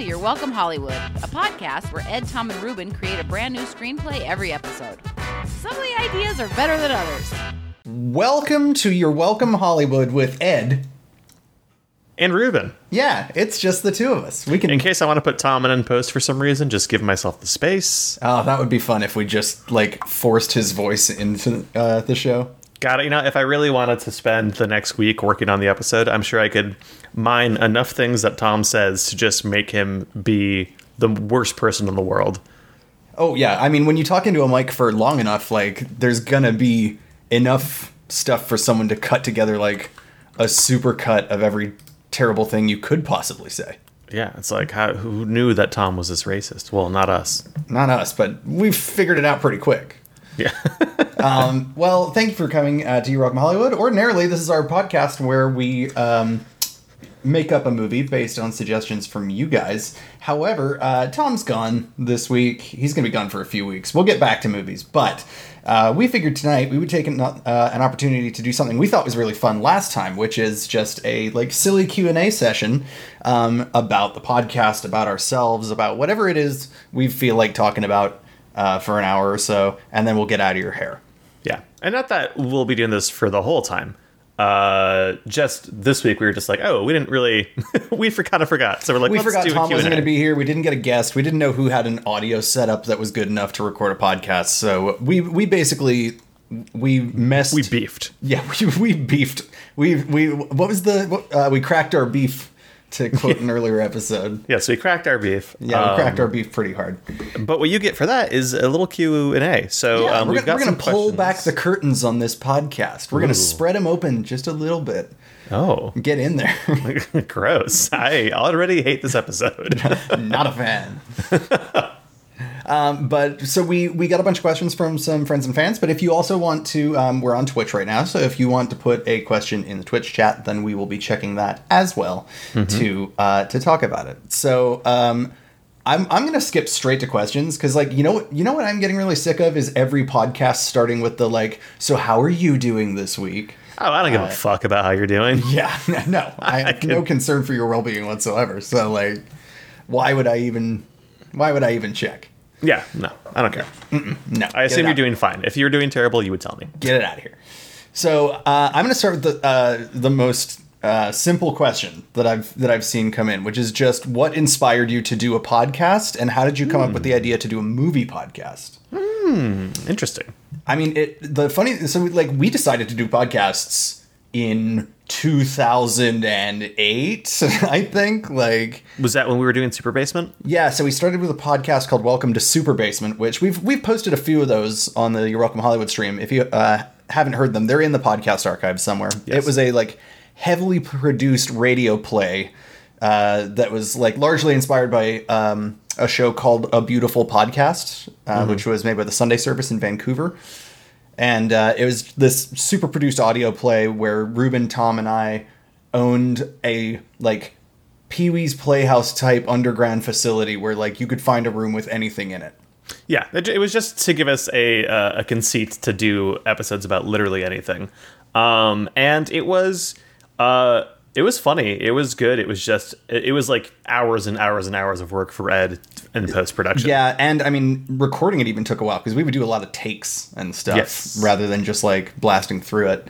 to You're Welcome Hollywood, a podcast where Ed, Tom, and Ruben create a brand new screenplay every episode. Some of the ideas are better than others. Welcome to your Welcome Hollywood with Ed. And Ruben. Yeah, it's just the two of us. We can. In case I want to put Tom in post for some reason, just give myself the space. Oh, that would be fun if we just like forced his voice into uh, the show. Got it. You know, if I really wanted to spend the next week working on the episode, I'm sure I could mine enough things that Tom says to just make him be the worst person in the world. Oh yeah, I mean when you talk into a mic for long enough, like there's gonna be enough stuff for someone to cut together like a super cut of every terrible thing you could possibly say. Yeah, it's like how, who knew that Tom was this racist? Well, not us. Not us, but we've figured it out pretty quick. Yeah. um, well, thank you for coming uh, to You Rock Hollywood. Ordinarily, this is our podcast where we um, make up a movie based on suggestions from you guys. However, uh, Tom's gone this week. He's going to be gone for a few weeks. We'll get back to movies, but uh, we figured tonight we would take an, uh, an opportunity to do something we thought was really fun last time, which is just a like silly Q and A session um, about the podcast, about ourselves, about whatever it is we feel like talking about uh, for an hour or so, and then we'll get out of your hair. Yeah, and not that we'll be doing this for the whole time. Uh, just this week we were just like, oh, we didn't really, we for, kind of forgot. So we're like, we forgot Tom Q&A. wasn't going to be here. We didn't get a guest. We didn't know who had an audio setup that was good enough to record a podcast. So we we basically we messed. We beefed. Yeah, we, we beefed. We we what was the what, uh, we cracked our beef to quote an earlier episode. Yeah, so we cracked our beef. Yeah, we Um, cracked our beef pretty hard. But what you get for that is a little Q and A. So Yeah, um, we're, we've gonna, got we're gonna pull questions. back the curtains on this podcast. We're gonna spread them open just a little bit. Oh, Get in there. gross! I already hate this episode. not a fan. Um, but so we we got a bunch of questions from some friends and fans. But if you also want to, um, we're on Twitch right now. So if you want to put a question in the Twitch chat, then we will be checking that as well to uh, to talk about it. So. Um, I'm, I'm gonna skip straight to questions because like you know what you know what I'm getting really sick of is every podcast starting with the like so how are you doing this week oh, I don't give a fuck about how you're doing. yeah, no, I have no concern for your well-being whatsoever. So like, why would I even, why would I even check? Yeah, no, I don't care. No, I assume you're doing fine. If you're doing terrible, you would tell me. Get it out of here. So uh, I'm going to start with the uh, the most uh, simple question that I've that I've seen come in, which is just what inspired you to do a podcast, and how did you come up with the idea to do a movie podcast? Interesting. I mean, it the funny so like we decided to do podcasts in 2008, I think. Like Was that when we were doing Super Basement? Yeah, so we started with a podcast called Welcome to Super Basement, which we've we've posted a few of those on the You're Welcome Hollywood stream. If you uh, haven't heard them, they're in the podcast archive somewhere. Yes. It was a like heavily produced radio play uh, that was like largely inspired by um, a show called A Beautiful Podcast, uh, which was made by the Sunday Service in Vancouver. And uh, it was this super produced audio play where Ruben, Tom, and I owned a like Pee Wee's Playhouse type underground facility where like you could find a room with anything in it. Yeah, it, was just to give us a uh, a conceit to do episodes about literally anything, um, and it was uh, it was funny. It was good. It was just it, was like hours and hours and hours of work for Ed in post production. Yeah, and I mean, recording it even took a while because we would do a lot of takes and stuff Yes. rather than just like blasting through it.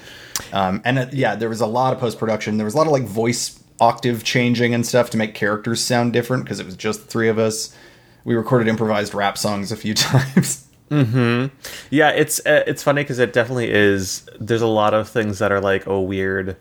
Um, and it, yeah, there was a lot of post production. There was a lot of like voice octave changing and stuff to make characters sound different because it was just three of us. We recorded improvised rap songs a few times. Yeah, it's uh, it's funny because it definitely is. There's a lot of things that are like a weird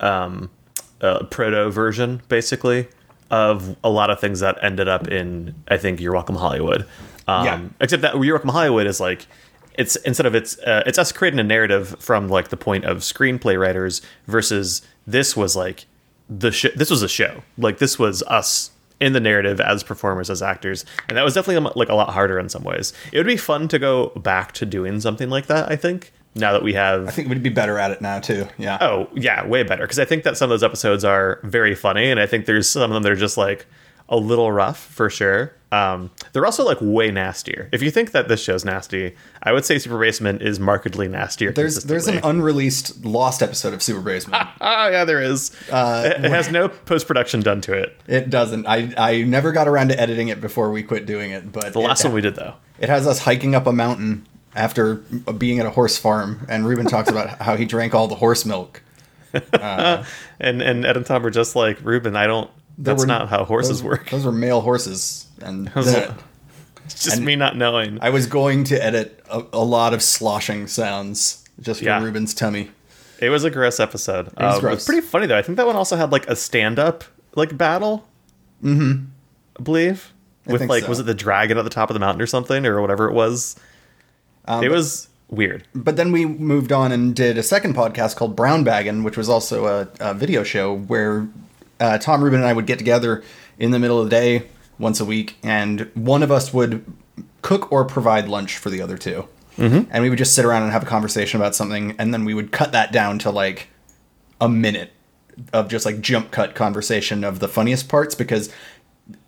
um, uh, proto version, basically, of a lot of things that ended up in I think You're Welcome Hollywood. Um, Yeah. Except that You're Welcome Hollywood is like it's instead of it's uh, it's us creating a narrative from like the point of screenplay writers versus this was like the sh- this was a show like this was us in the narrative as performers as actors and that was definitely like a lot harder in some ways it would be fun to go back to doing something like that i think now that we have I think we'd be better at it now too. Yeah. oh yeah way better because i think that some of those episodes are very funny and i think there's some of them that are just like a little rough for sure. Um, they're also like way nastier. If you think that this show's nasty, I would say Super Basement is markedly nastier. There's there's an unreleased lost episode of Super Basement. oh yeah, there is. Uh, it, it has no post production done to it. it doesn't. I I never got around to editing it before we quit doing it. But The last one we did though. It has us hiking up a mountain after being at a horse farm, and Ruben talks about how he drank all the horse milk. And and Ed and Tom were just like Ruben. I don't. That's were- not how horses those, work. Those were male horses, and that- It's just and- me not knowing. I was going to edit a, a lot of sloshing sounds just for Yeah. Ruben's tummy. It was a gross episode. It was was, gross. pretty funny though. I think that one also had like a stand up like battle. Mm-hmm. I believe. I With think like so. was it the dragon at the top of the mountain or something or whatever it was. Um, it was weird. But then we moved on and did a second podcast called Brown Baggin', which was also a, a video show where uh, Tom Rubin and I would get together in the middle of the day once a week, and one of us would cook or provide lunch for the other 2 mm-hmm. and we would just sit around and have a conversation about something, and then we would cut that down to like a minute of just like jump cut conversation of the funniest parts because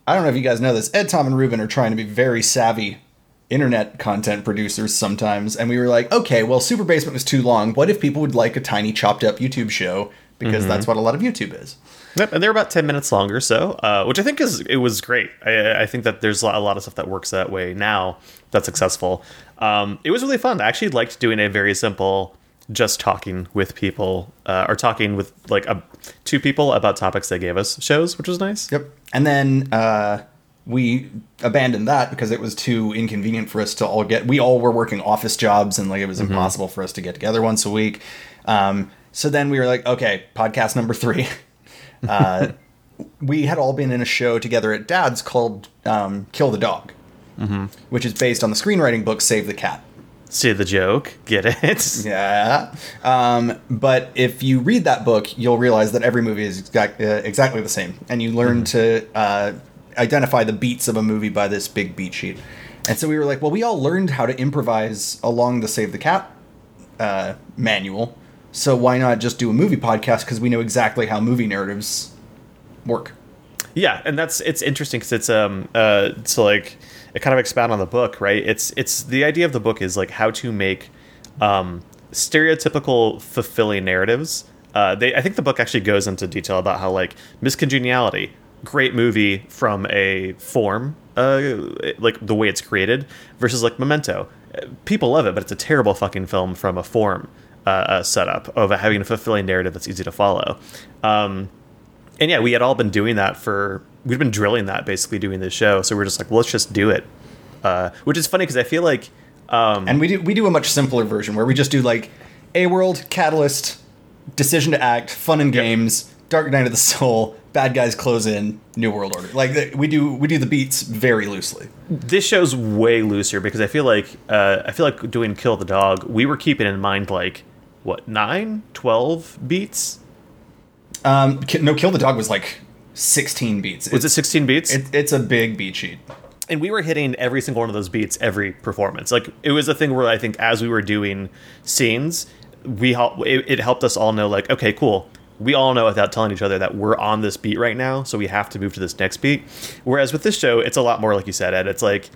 I don't know if you guys know this. Ed, Tom, and Ruben are trying to be very savvy internet content producers sometimes, and we were like, okay, well, Super Basement was too long. What if people would like a tiny chopped up YouTube show? Because that's what a lot of YouTube is. Yep, and they're about ten minutes longer, so uh, which I think is it was great. I, I think that there's a lot- a lot of stuff that works that way now that's successful. Um, it was really fun. I actually liked doing a very simple, just talking with people uh, or talking with like a, two people about topics they gave us shows, which was nice. Yep. And then uh, we abandoned that because it was too inconvenient for us to all get. We all were working office jobs, and like it was impossible for us to get together once a week. Um, so then we were like, okay, podcast number three. Uh, we had all been in a show together at Dad's called um, "Kill the Dog," which is based on the screenwriting book "Save the Cat." See the joke? Get it? Yeah. Um, but if you read that book, you'll realize that every movie is exact, uh, exactly the same. And you learn to uh, identify the beats of a movie by this big beat sheet. And so we were like, well, we all learned how to improvise along the Save the Cat uh, manual. So why not just do a movie podcast? Because we know exactly how movie narratives work. Yeah, and that's it's interesting because it's um uh to like it kind of expound on the book, right? It's it's the idea of the book is like how to make um stereotypical fulfilling narratives. Uh, they I think the book actually goes into detail about how like Miss Congeniality, great movie from a form, uh, like the way it's created, versus like Memento. People love it, but it's a terrible fucking film from a form uh, uh, setup of having a fulfilling narrative that's easy to follow. Um, and yeah, we had all been doing that for we'd been drilling that basically doing this show. So we're just like, well, let's just do it. Uh, which is funny because I feel like um, And we do we do a much simpler version where we just do like A World, Catalyst, Decision to Act, Fun and Games, Dark Night of the Soul, Bad Guys Close In, New World Order. Like we do we do the beats very loosely. this show's way looser because I feel like uh, I feel like doing Kill the Dog, we were keeping in mind like what nine, 12 beats. Um, no, Kill the Dog was like sixteen beats. Was it sixteen beats? it, it's a big beat sheet. and we were hitting every single one of those beats every performance. Like it was a thing where I think as we were doing scenes, we help it, it helped us all know like okay, cool. We all know without telling each other that we're on this beat right now, so we have to move to this next beat. Whereas with this show, it's a lot more like you said, Ed. It's like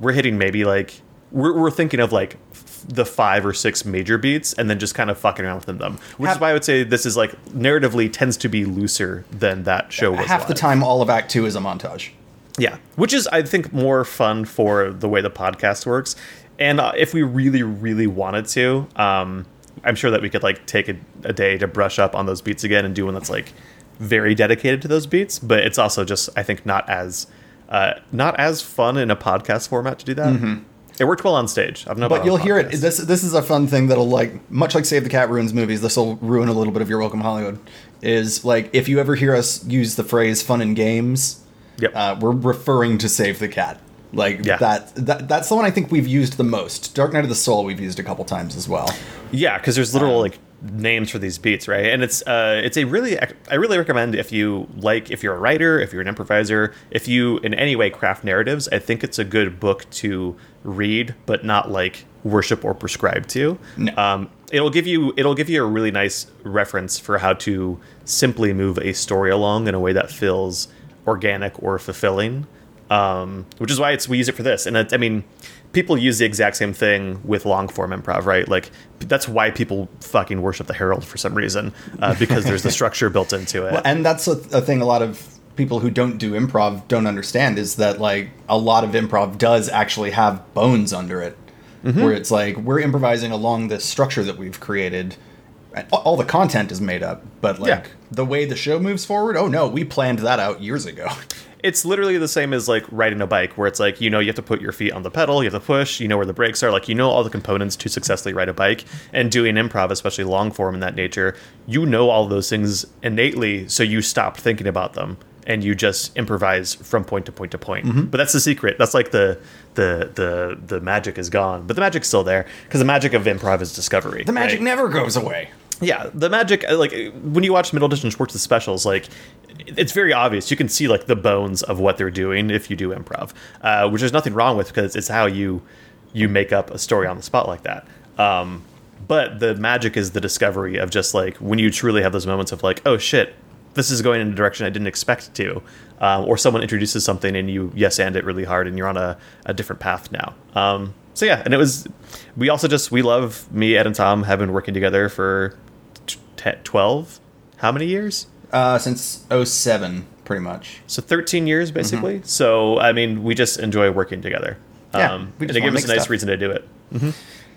we're hitting maybe like we're, we're thinking of like f- the five or six major beats and then just kind of fucking around with them. Which is why I would say this is like narratively tends to be looser than that show was. Half the time, all of Act Two is a montage. Yeah, which is I think more fun for the way the podcast works. And uh, if we really, really wanted to, um, I'm sure that we could like take a, a day to brush up on those beats again and do one that's like very dedicated to those beats. But it's also just I think not as uh, not as fun in a podcast format to do that. It worked well on stage. I've no, Mm-hmm. But you'll hear it. This this is a fun thing that'll like much like Save the Cat ruins movies. This will ruin a little bit of your welcome Hollywood. Is like if you ever hear us use the phrase "fun and games," Yep. uh, we're referring to Save the Cat. Like Yeah. that, that. That's the one I think we've used the most. Dark Night of the Soul we've used a couple times as well. Yeah, because there's literal Um, like names for these beats, right? And it's uh, it's a really I really recommend if you like if you're a writer, if you're an improviser, if you in any way craft narratives, I think it's a good book to read, but not like worship or prescribe to. No. Um, it'll give you it'll give you a really nice reference for how to simply move a story along in a way that feels organic or fulfilling. Um, which is why it's we use it for this. And it, I mean, people use the exact same thing with long form improv, right? Like that's why people fucking worship the Harold for some reason uh, because there's the structure built into it. and that's a, a thing a lot of people who don't do improv don't understand is that like a lot of improv does actually have bones under it Mm-hmm. where it's like we're improvising along this structure that we've created and all the content is made up but like Yeah. the way the show moves forward oh no we planned that out years ago it's literally the same as like riding a bike where it's like you know you have to put your feet on the pedal you have to push you know where the brakes are like you know all the components to successfully ride a bike. And doing improv especially long form in that nature you know all those things innately so you stop thinking about them and you just improvise from point to point to point. Mm-hmm. But that's the secret. That's like the the the the magic is gone. But the magic's still there because the magic of improv is discovery the magic right? never goes away yeah the magic uh, like when you watch Middleditch and Schwartz's specials like it's very obvious. You can see like the bones of what they're doing if you do improv uh, which there's nothing wrong with because it's how you you make up a story on the spot like that. Um, but the magic is the discovery of just like when you truly have those moments of like oh shit this is going in a direction i didn't expect to um, or someone introduces something and you yes and it really hard and you're on a, a different path now. Um, so yeah and it was we also just we love me ed and tom have been working together for 10, 12 how many years? Uh, since 07 pretty much. So 13 years basically? So i mean we just enjoy working together. Yeah, um, we and just it wanna gives us a nice stuff. reason to do it.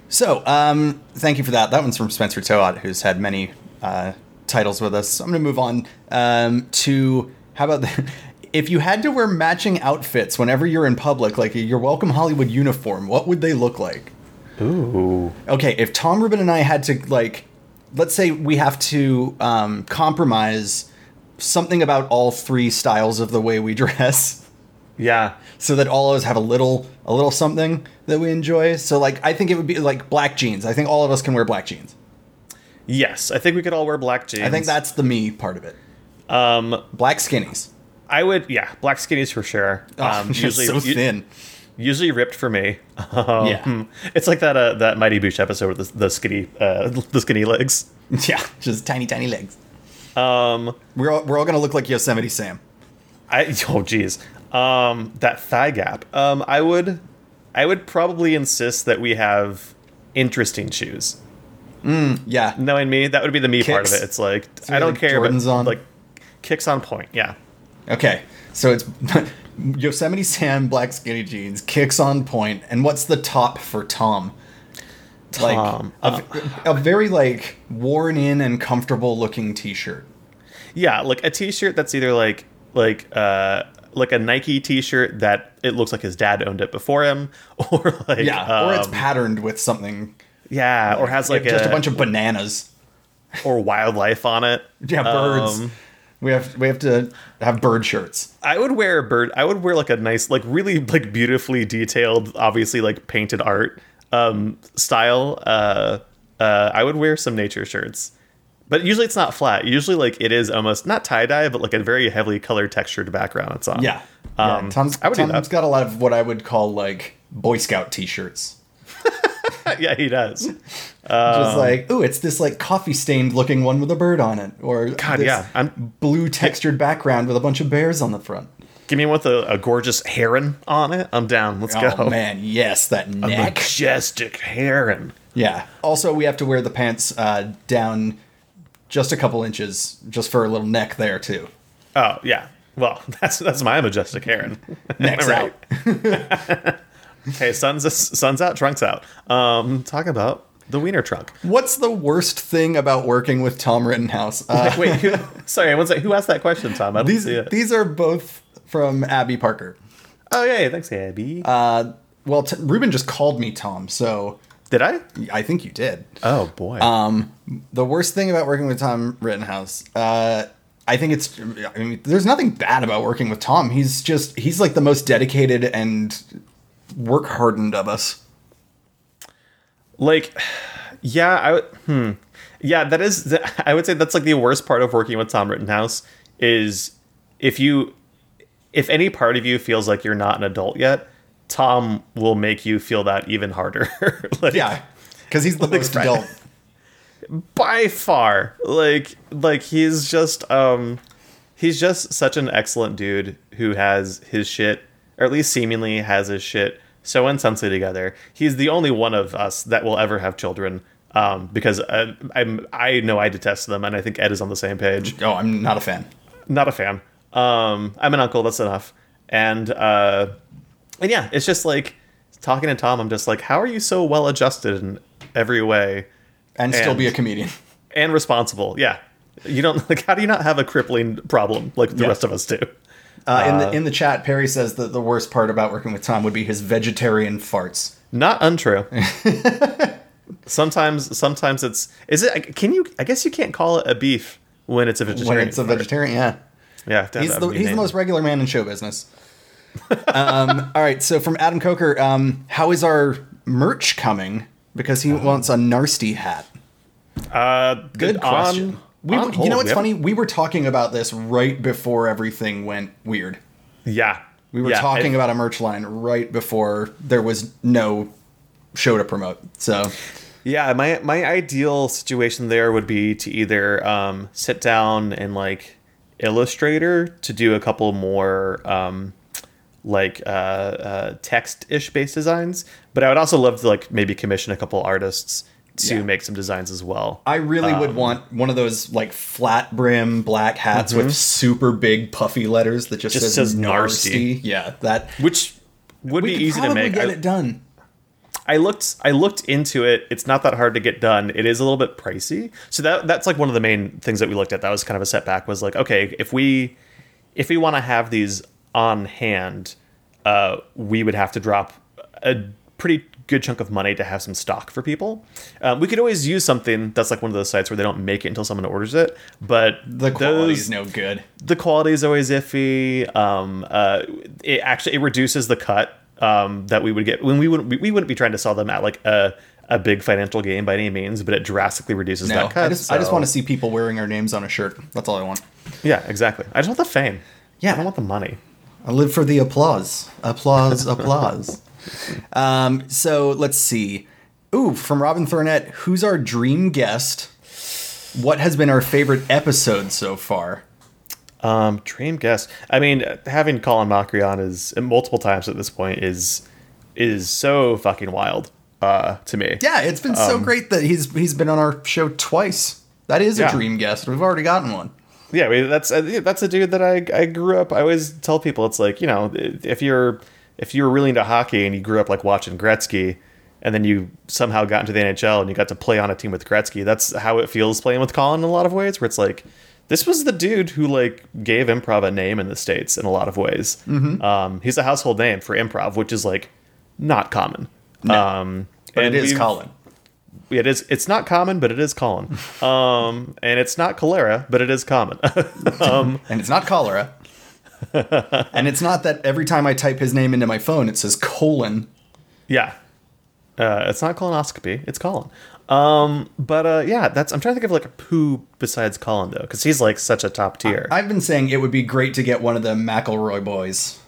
So, um, thank you for that. That one's from Spencer Toat, who's had many uh, titles with us. So I'm going to move on um, to how about the, if you had to wear matching outfits whenever you're in public, like your Welcome Hollywood uniform, what would they look like? ooh. Okay, if Tom Rubin and I had to like, let's say we have to um, compromise something about all three styles of the way we dress yeah so that all of us have a little a little something that we enjoy. So like I think it would be like black jeans. I think all of us can wear black jeans. yes i think we could all wear black jeans I think that's the me part of it. um Black skinnies. i would yeah black skinnies for sure Um, um usually so thin. Usually ripped for me um, Yeah. it's like that uh, that mighty boosh episode with the, the skinny uh the skinny legs Yeah, just tiny tiny legs. um We're all, we're all gonna look like Yosemite Sam. I oh geez, um, that thigh gap. Um, I would, I would probably insist that we have interesting shoes. Yeah. Knowing me, that would be the me part of it. It's like So I don't like care, Jordans but on? like kicks on point. Yeah, Okay. So it's Yosemite Sam, black skinny jeans, kicks on point, and what's the top for Tom? Tom, Like a, a very like worn in and comfortable looking T-shirt. yeah, like a t-shirt that's either like like uh like a Nike t-shirt that it looks like his dad owned it before him, or like Yeah, or it's um, patterned with something. yeah, or has like just a, bunch of bananas. or wildlife on it. Yeah, birds. Um, we have we have to have bird shirts. I would wear a bird. I would wear like a nice, like really like beautifully detailed, obviously like painted art um, style. Uh, uh, I would wear some nature shirts, but usually it's not flat. Usually like it is almost not tie dye, but like a very heavily colored textured background. It's on. Yeah. Um, yeah. Tom's, I would Tom's got a lot of what I would call like Boy Scout T-shirts. yeah, he does. Just like, ooh, it's this like coffee stained looking one with a bird on it, or God, this yeah. I'm blue textured background with a bunch of bears on the front. give me one with a, a gorgeous heron on it. I'm down. Let's go. Oh go. man, yes, that A neck. majestic heron. Yeah. Also, we have to wear the pants uh, down just a couple inches, just for a little neck there too. Oh yeah. Well, that's that's my majestic heron. Neck's Right. out. Okay, sun's sun's out, trunks out. Um, talk about the wiener trunk. What's the worst thing about working with Tom Rittenhouse? Uh, Wait, who, sorry, one second. Who asked that question, Tom? I these these are both from Abby Parker. oh yeah, yeah, thanks, Abby. Uh, well, t- Ruben just called me Tom, so Did I? I think you did. Oh boy. Um, the worst thing about working with Tom Rittenhouse, uh, I think it's. I mean, there's nothing bad about working with Tom. He's just he's like the most dedicated and work hardened of us. like, yeah, I would- hmm, yeah, that is. I would say that's like the worst part of working with Tom Rittenhouse is if you, if any part of you feels like you're not an adult yet, Tom will make you feel that even harder. like, Yeah, because he's the most right. adult. by far like like he's just um he's just such an excellent dude who has his shit, or at least seemingly has his shit so intensely together. He's the only one of us that will ever have children. Um, because I, I'm, I know I detest them, and I think Ed is on the same page. Oh, I'm not a fan. Not a fan. Um, I'm an uncle. That's enough. And uh, and yeah, it's just like talking to Tom. I'm just like, how are you so well adjusted in every way And, still be a comedian. and responsible? Yeah, you don't like. How do you not have a crippling problem like the Yeah. rest of us do? Uh, in the in the chat, Perry says that the worst part about working with Tom would be his vegetarian farts. Not untrue. sometimes, sometimes it's. Is it? Can you? I guess you can't call it a beef when it's a vegetarian. When it's a vegetarian, yeah. Yeah, He's that the he's the most regular man in show business. um, all right, so from Adam Coker, um, how is our merch coming? Because he wants a Narsty hat. Uh, Good on- question. We, you know what's funny? We were talking about this right before everything went weird. Yeah, We were Yeah, talking about a merch line right before there was no show to promote. So Yeah, my my ideal situation there would be to either um, sit down and like Illustrator to do a couple more um, like uh, uh, text-ish based designs, but I would also love to like maybe commission a couple artists to Yeah. make some designs as well. I really Um, would want one of those like flat brim black hats with super big puffy letters that just, Mm-hmm. Just says, says. Narsty. Yeah, that which would be easy to make. get I- it done. I looked I looked into it. It's not that hard to get done. It is a little bit pricey. So that that's like one of the main things that we looked at. That was kind of a setback. Was like, okay, if we if we want to have these on hand, uh, we would have to drop a pretty good chunk of money to have some stock for people. Um, we could always use something that's like one of those sites where they don't make it until someone orders it. But The quality is no good. the quality is always iffy. Um, uh, it actually it reduces the cut um, that we would get when we wouldn't we, we wouldn't be trying to sell them at like a a big financial gain by any means, but it drastically reduces No, that cut. I just I just want to see people wearing our names on a shirt. That's all I want. Yeah, exactly. I just want the fame. Yeah. I don't want the money. I live for the applause. Applause, applause. Um, so let's see. Ooh, from Robin Thornett, who's our dream guest? What has been our favorite episode so far? Um, dream guest. I mean, having Colin Mochrie on is multiple times at this point is is so fucking wild uh, to me. Yeah, it's been so great that he's he's been on our show twice. That is a Um, Yeah. dream guest. We've already gotten one. Yeah, I mean, that's uh, that's a dude that I I grew up. I always tell people it's like you know if you're if you were really into hockey and you grew up like watching Gretzky, and then you somehow got into the NHL and you got to play on a team with Gretzky. That's how it feels playing with Colin in a lot of ways. Where it's like this was the dude who like gave improv a name in the states in a lot of ways. Mm-hmm. Um, he's a household name for improv, which is like not common. Um, But and it is Colin. it is. It's not common, but it is Colin. Um, and it's not cholera, but it is common. um, And it's not cholera. and it's not that every time I type his name into my phone, it says colon. yeah, uh, it's not colonoscopy. It's colon. Um, but uh, yeah, that's. I'm trying to think of like who besides Colin though, because he's like such a top tier. I've been saying it would be great to get one of the McElroy boys.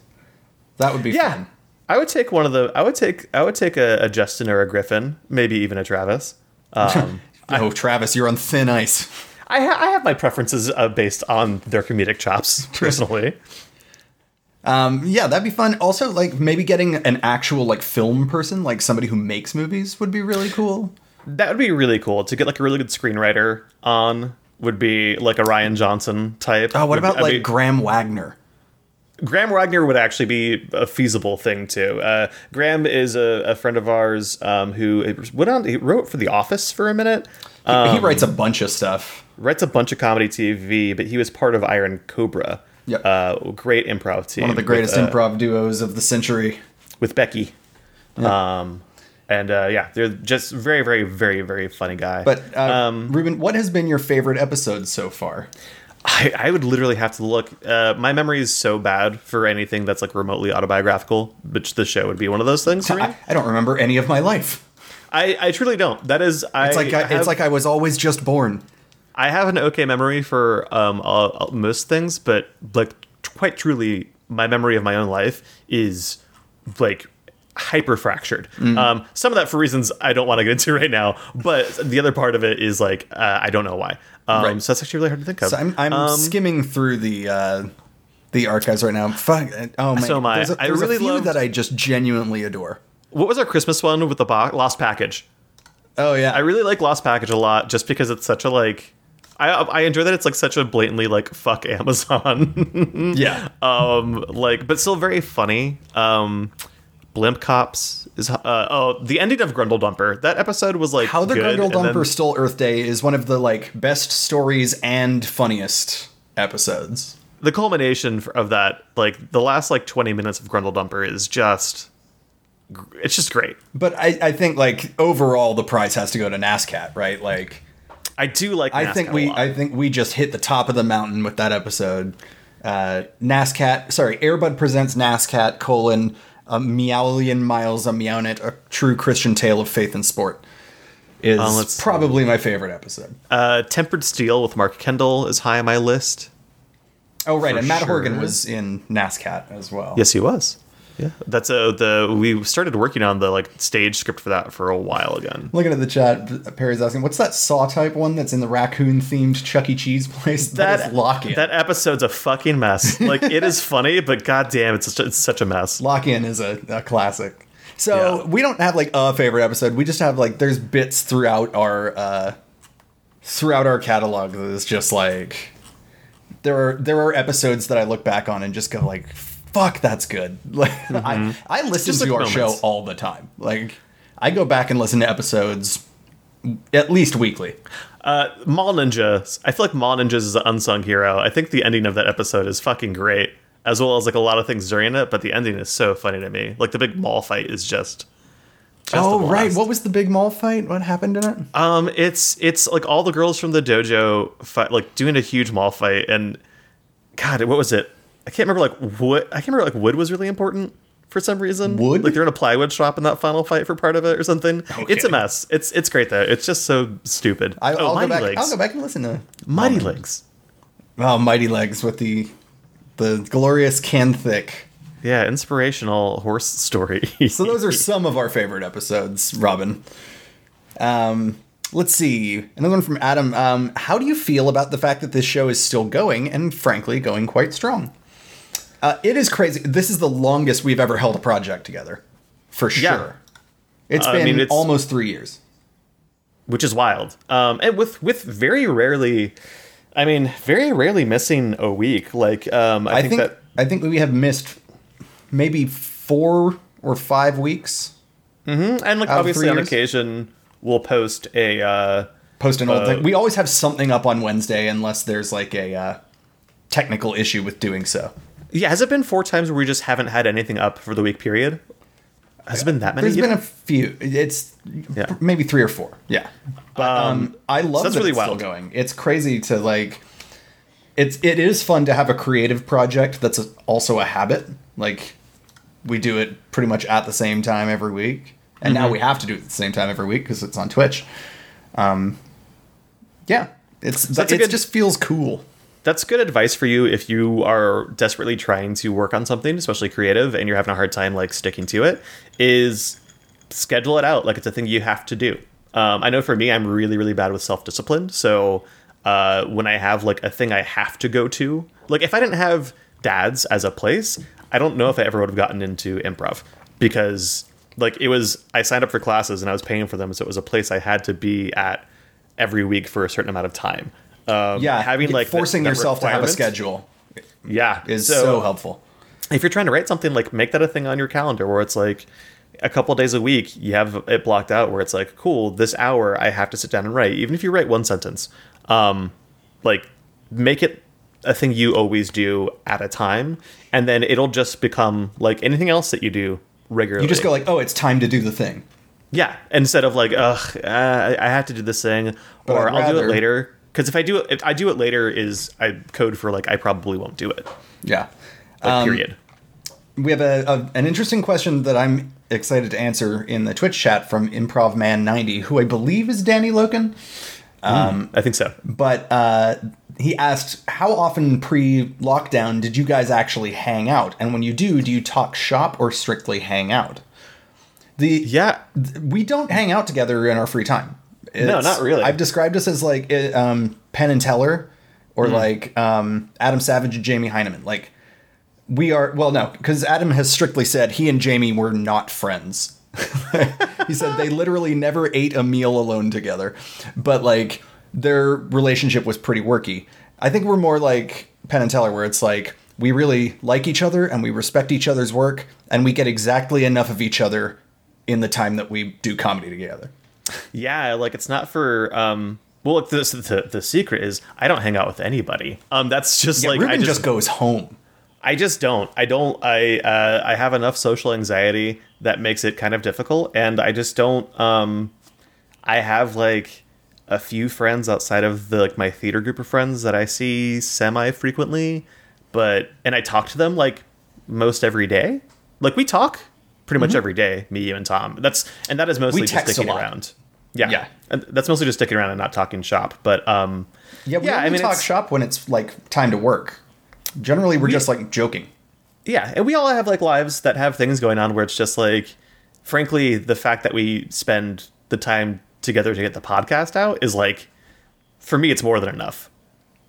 That would be yeah, fun. I would take one of the. I would take. I would take a, a Justin or a Griffin, maybe even a Travis. Um, Oh, Travis, you're on thin ice. I, ha- I have my preferences uh, based on their comedic chops personally. Um, yeah, that'd be fun. Also, like maybe getting an actual like film person, like somebody who makes movies, would be really cool. That would be really cool to get like a really good screenwriter on. Would be like a Rian Johnson type. Oh, what Would- about I like Graham Wagner? Graham Wagner would actually be a feasible thing too. Uh, Graham is a, a friend of ours um, who went on. He wrote for The Office for a minute. He- Um, he writes a bunch of stuff. Writes a bunch of comedy TV, but he was part of Iron Cobra. Yep. Uh, great improv team. One of the greatest with, uh, improv duos of the century. with Becky. Um, and uh, yeah, they're just very, very, very, very funny guy. But uh, um, Ruben, what has been your favorite episode so far? I, I would literally have to look. Uh, my memory is so bad for anything that's like remotely autobiographical, which the show would be one of those things for me. I, I don't remember any of my life. I, I truly don't. That is, I, It's like I, have, it's like I was always just born. I have an okay memory for um all, all- most things, but like quite truly, my memory of my own life is like hyper fractured. Um, some of that for reasons I don't want to get into right now, but the other part of it is like uh, I don't know why. Um, Right. So that's actually really hard to think of. So I'm, I'm Um, skimming through the uh, the archives right now. Fuck. Oh my. So am I. There's a, I there's a really few loved- that I just genuinely adore. what was our Christmas one with the Lost Package? Oh yeah. I really like Lost Package a lot, just because it's such a like. I I enjoy that it's like such a blatantly like fuck Amazon. yeah. um like but still very funny um blimp cops is uh oh the ending of grundle dumper that episode was like How the good, Grundle and then- Dumper Stole Earth Day is one of the like best stories and funniest episodes. the culmination of that like the last like 20 minutes of grundle dumper is just it's just great But I, I think like overall the prize has to go to NASCAT, right? Like i do like I think we. I think we just hit the top of the mountain with that episode. Uh, NASCAT, sorry, Airbud presents NASCAT colon a Meowlian Miles a Meownet, a true Christian tale of faith and sport. Is Uh, probably my favorite episode. uh tempered steel with mark kendall is high on my list Oh right, for and Matt sure. Horgan was in NASCAT as well. yes he was yeah that's a the we started working on the like stage script for that for a while again Looking at the chat, Perry's asking, "What's that Saw type one that's in the raccoon-themed Chuck E. Cheese place?" that is Lock-In. That episode's a fucking mess. Like it is funny, but goddamn, it's such, it's such a mess. Lock-In is a, a classic. So Yeah. we don't have like a favorite episode. We just have like there's bits throughout our uh throughout our catalog that is just like there are there are episodes that I look back on and just go like fuck that's good. Like I I listen Mm-hmm. To like, our show all the time. Like I go back and listen to episodes at least weekly. Uh, Mall Ninja. I feel like Mall Ninjas is an unsung hero. I think the ending of that episode is fucking great, as well as like a lot of things during it. But the ending is so funny to me. Like the big mall fight is just. just oh right, what was the big mall fight? What happened in it? Um, it's it's like all the girls from the dojo fight, like doing a huge mall fight, and God, what was it? I can't remember. Like wood. I can't remember. Like wood was really important for some reason. Wood? Like they're in a plywood shop in that final fight for part of it or something. It's a mess. It's it's great though. It's just so stupid. I, oh, I'll go back. Legs. I'll go back and listen to Mighty Legs. Oh, Mighty Legs with the the glorious can thick. Yeah, inspirational horse story. So those are some of our favorite episodes, Robin. Um, let's see. Another one from Adam. Um, how do you feel about the fact that this show is still going and frankly going quite strong? Uh, it is crazy. This is the longest we've ever held a project together, for sure. Yeah. It's I been mean, it's- almost three years. which is wild. Um, and with with very rarely, I mean, very rarely missing a week. Like um, I, I think, think that I think we have missed maybe four or five weeks. and like obviously on years? occasion we'll post a uh, post an old Uh, thing. We always have something up on Wednesday unless there's like a uh, technical issue with doing so. Yeah. Has it been four times where we just haven't had anything up for the week period? Has it been that many? There's been a few. It's Yeah. maybe three or four. Yeah, but um, I love that's that really it's still wild. going. It's crazy to like. It's it is fun to have a creative project that's a, also a habit. Like we do it pretty much at the same time every week, and Mm-hmm. now we have to do it at the same time every week because it's on Twitch. Um, yeah, it's that's a it good- just feels cool. That's good advice for you if you are desperately trying to work on something, especially creative, and you're having a hard time like sticking to it. Is schedule it out like it's a thing you have to do. Um, I know for me, I'm really really bad with self discipline. So uh, when I have like a thing I have to go to, like if I didn't have dads as a place, I don't know if I ever would have gotten into improv because like it was I signed up for classes and I was paying for them, so it was a place I had to be at every week for a certain amount of time. Um, Yeah, having like forcing yourself to have a schedule yeah, is so, helpful. if you're trying to write something, like make that a thing on your calendar where it's like a couple days a week you have it blocked out where it's like, cool, this hour I have to sit down and write, even if you write one sentence. Um, like make it a thing you always do at a time, and then it'll just become like anything else that you do regularly. You just go like, "Oh, it's time to do the thing." Yeah, instead of like, ugh, uh, I have to do this thing, But or I'd I'll do it later. Because if I do it, if I do it later, is I code for like I probably won't do it. Yeah. Like, Um, period. We have a, a an interesting question that I'm excited to answer in the Twitch chat from Improv Man 90, who I believe is Danny Loken. I think so. But uh, he asked, "How often pre-lockdown did you guys actually hang out? And when you do, do you talk shop or strictly hang out?" The Yeah. we don't hang out together in our free time. No, not really. I've described us as like um, Penn and Teller, or Hmm. like um, Adam Savage and Jamie Hyneman. Like we are. Well, no, because Adam has strictly said he and Jamie were not friends. he said they literally never ate a meal alone together, but like their relationship was pretty worky. I think we're more like Penn and Teller, where it's like we really like each other and we respect each other's work, and we get exactly enough of each other in the time that we do comedy together. Yeah, like it's not for um well look, this the, the secret is I don't hang out with anybody. Um that's just Yeah, like Ruben I just, just, goes home. I just don't. I don't I uh I have enough social anxiety that makes it kind of difficult and I just don't um I have like a few friends outside of the like my theater group of friends that I see semi frequently, but and I talk to them like most every day. Like we talk pretty much every day, me, you, and Tom. That's and that is mostly just Mm-hmm. sticking lot. around. Yeah, Yeah. and that's mostly just sticking around and not talking shop. But um, Yeah, we Yeah, only I mean, talk shop when it's like time to work. Generally, we're just like joking. yeah, and we all have like lives that have things going on where it's just like, frankly, the fact that we spend the time together to get the podcast out is like, for me, it's more than enough.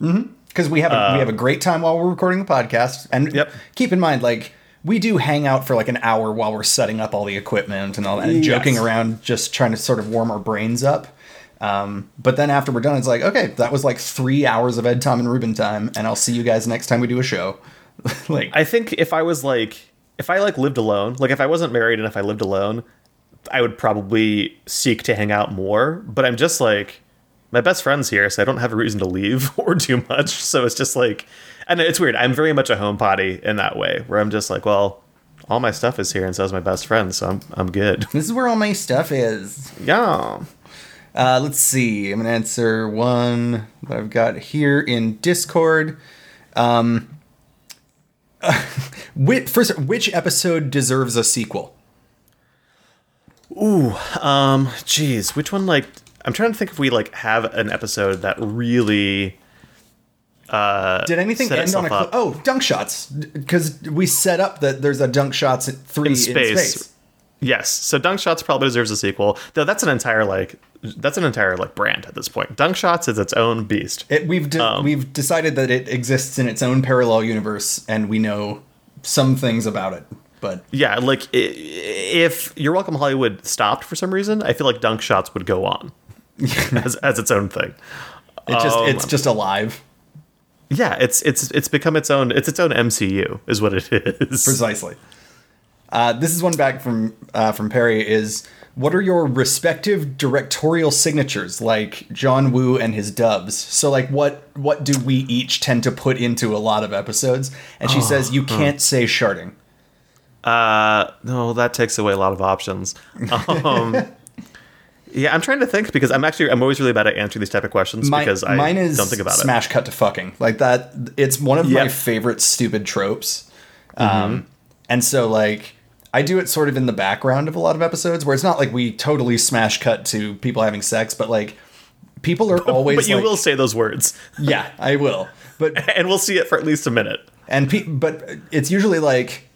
because we have a, we have a great time while we're recording the podcast. And Yep. keep in mind, like we do hang out for like an hour while we're setting up all the equipment and all that, and Yes. joking around, just trying to sort of warm our brains up. Um, but then after we're done, it's like, okay, that was like three hours of Ed, Tom, and Ruben time, and I'll see you guys next time we do a show. like, I think if I was like, if I like lived alone, like if I wasn't married and if I lived alone, I would probably seek to hang out more. But I'm just like, my best friend's here, so I don't have a reason to leave or do much. So it's just like, and it's weird. I'm very much a home potty in that way, where I'm just like, well, all my stuff is here, and so is my best friend, so I'm I'm good. this is where all my stuff is. Yeah. Uh, let's see. I'm gonna answer one that I've got here in Discord. Um, which, first, which episode deserves a sequel? Ooh, um, geez, which one? Like, I'm trying to think if we like have an episode that really. Uh, Did anything end on a cl- oh dunk shots? Because we set up that there's a dunk shots at three in In space. space. Yes, so Dunk Shots probably deserves a sequel. Though that's an entire like that's an entire like brand at this point. Dunk Shots is its own beast. It, we've de- Um, we've decided that it exists in its own parallel universe, and we know some things about it. But yeah, like if You're Welcome Hollywood stopped for some reason, I feel like Dunk Shots would go on as as its own thing. it just Um, it's just alive Yeah, it's it's it's become its own it's its own MCU is what it is. precisely. Uh, this is one back from uh, from Perry. Is what are your respective directorial signatures, like John Woo and his dubs? So, like, what what do we each tend to put into a lot of episodes? And she says you can't say sharding. Uh, no, that takes away a lot of options. Um, yeah, I'm trying to think because I'm actually I'm always really bad at answering these type of questions Mi- because I mine is don't think about it. smash cut to fucking like that. It's one of my favorite stupid tropes. Mm-hmm. Um, and so like I do it sort of in the background of a lot of episodes where it's not like we totally smash cut to people having sex, but like people are always. But you like- will say those words, yeah, I will. But and we'll see it for at least a minute. and pe- but it's usually like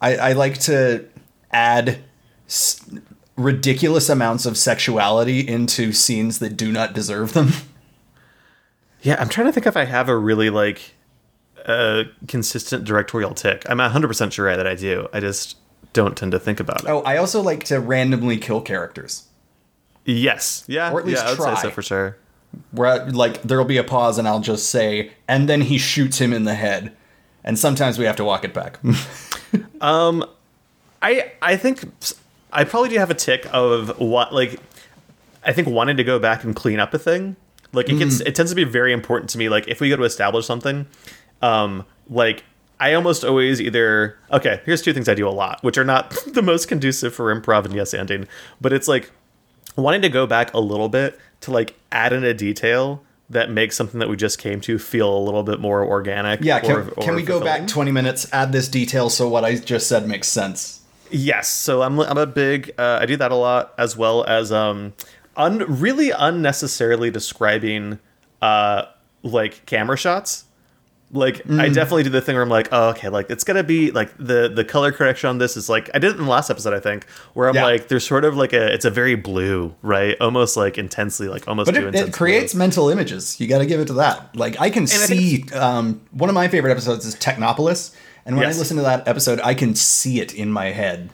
I, I like to add ridiculous amounts of sexuality into scenes that do not deserve them. Yeah, I'm trying to think if I have a really like uh, consistent directorial tick. I'm 100 percent sure that I do. I just don't tend to think about it. Oh, I also like to randomly kill characters. Yes, yeah, Or at least yeah, I would say so for sure. Where like there'll be a pause and I'll just say, and then he shoots him in the head. And sometimes we have to walk it back. Um, I I think I probably do have a tick of what like I think wanting to go back and clean up a thing. Like it gets it tends to be very important to me. Like if we go to establish something, um, like I almost always either okay. Here's two things I do a lot, which are not the most conducive for improv and yes ending, but it's like wanting to go back a little bit to like add in a detail that makes something that we just came to feel a little bit more organic. yeah, can, or- can or we go back 20 minutes, add this detail so what I just said makes sense? Yes, so I'm I'm a big uh, I do that a lot as well as um un, really unnecessarily describing uh like camera shots. Like Mm. I definitely do the thing where I'm like, oh, okay, like it's gonna be like the the color correction on this is like I did it in the last episode, I think, where I'm Yeah. like, there's sort of like a it's a very blue, right? Almost like intensely, like almost But too it, intense. it creates blue. mental images. You got to give it to that. Like I can I see. think Um, one of my favorite episodes is Technopolis, and when Yes. I listen to that episode, I can see it in my head.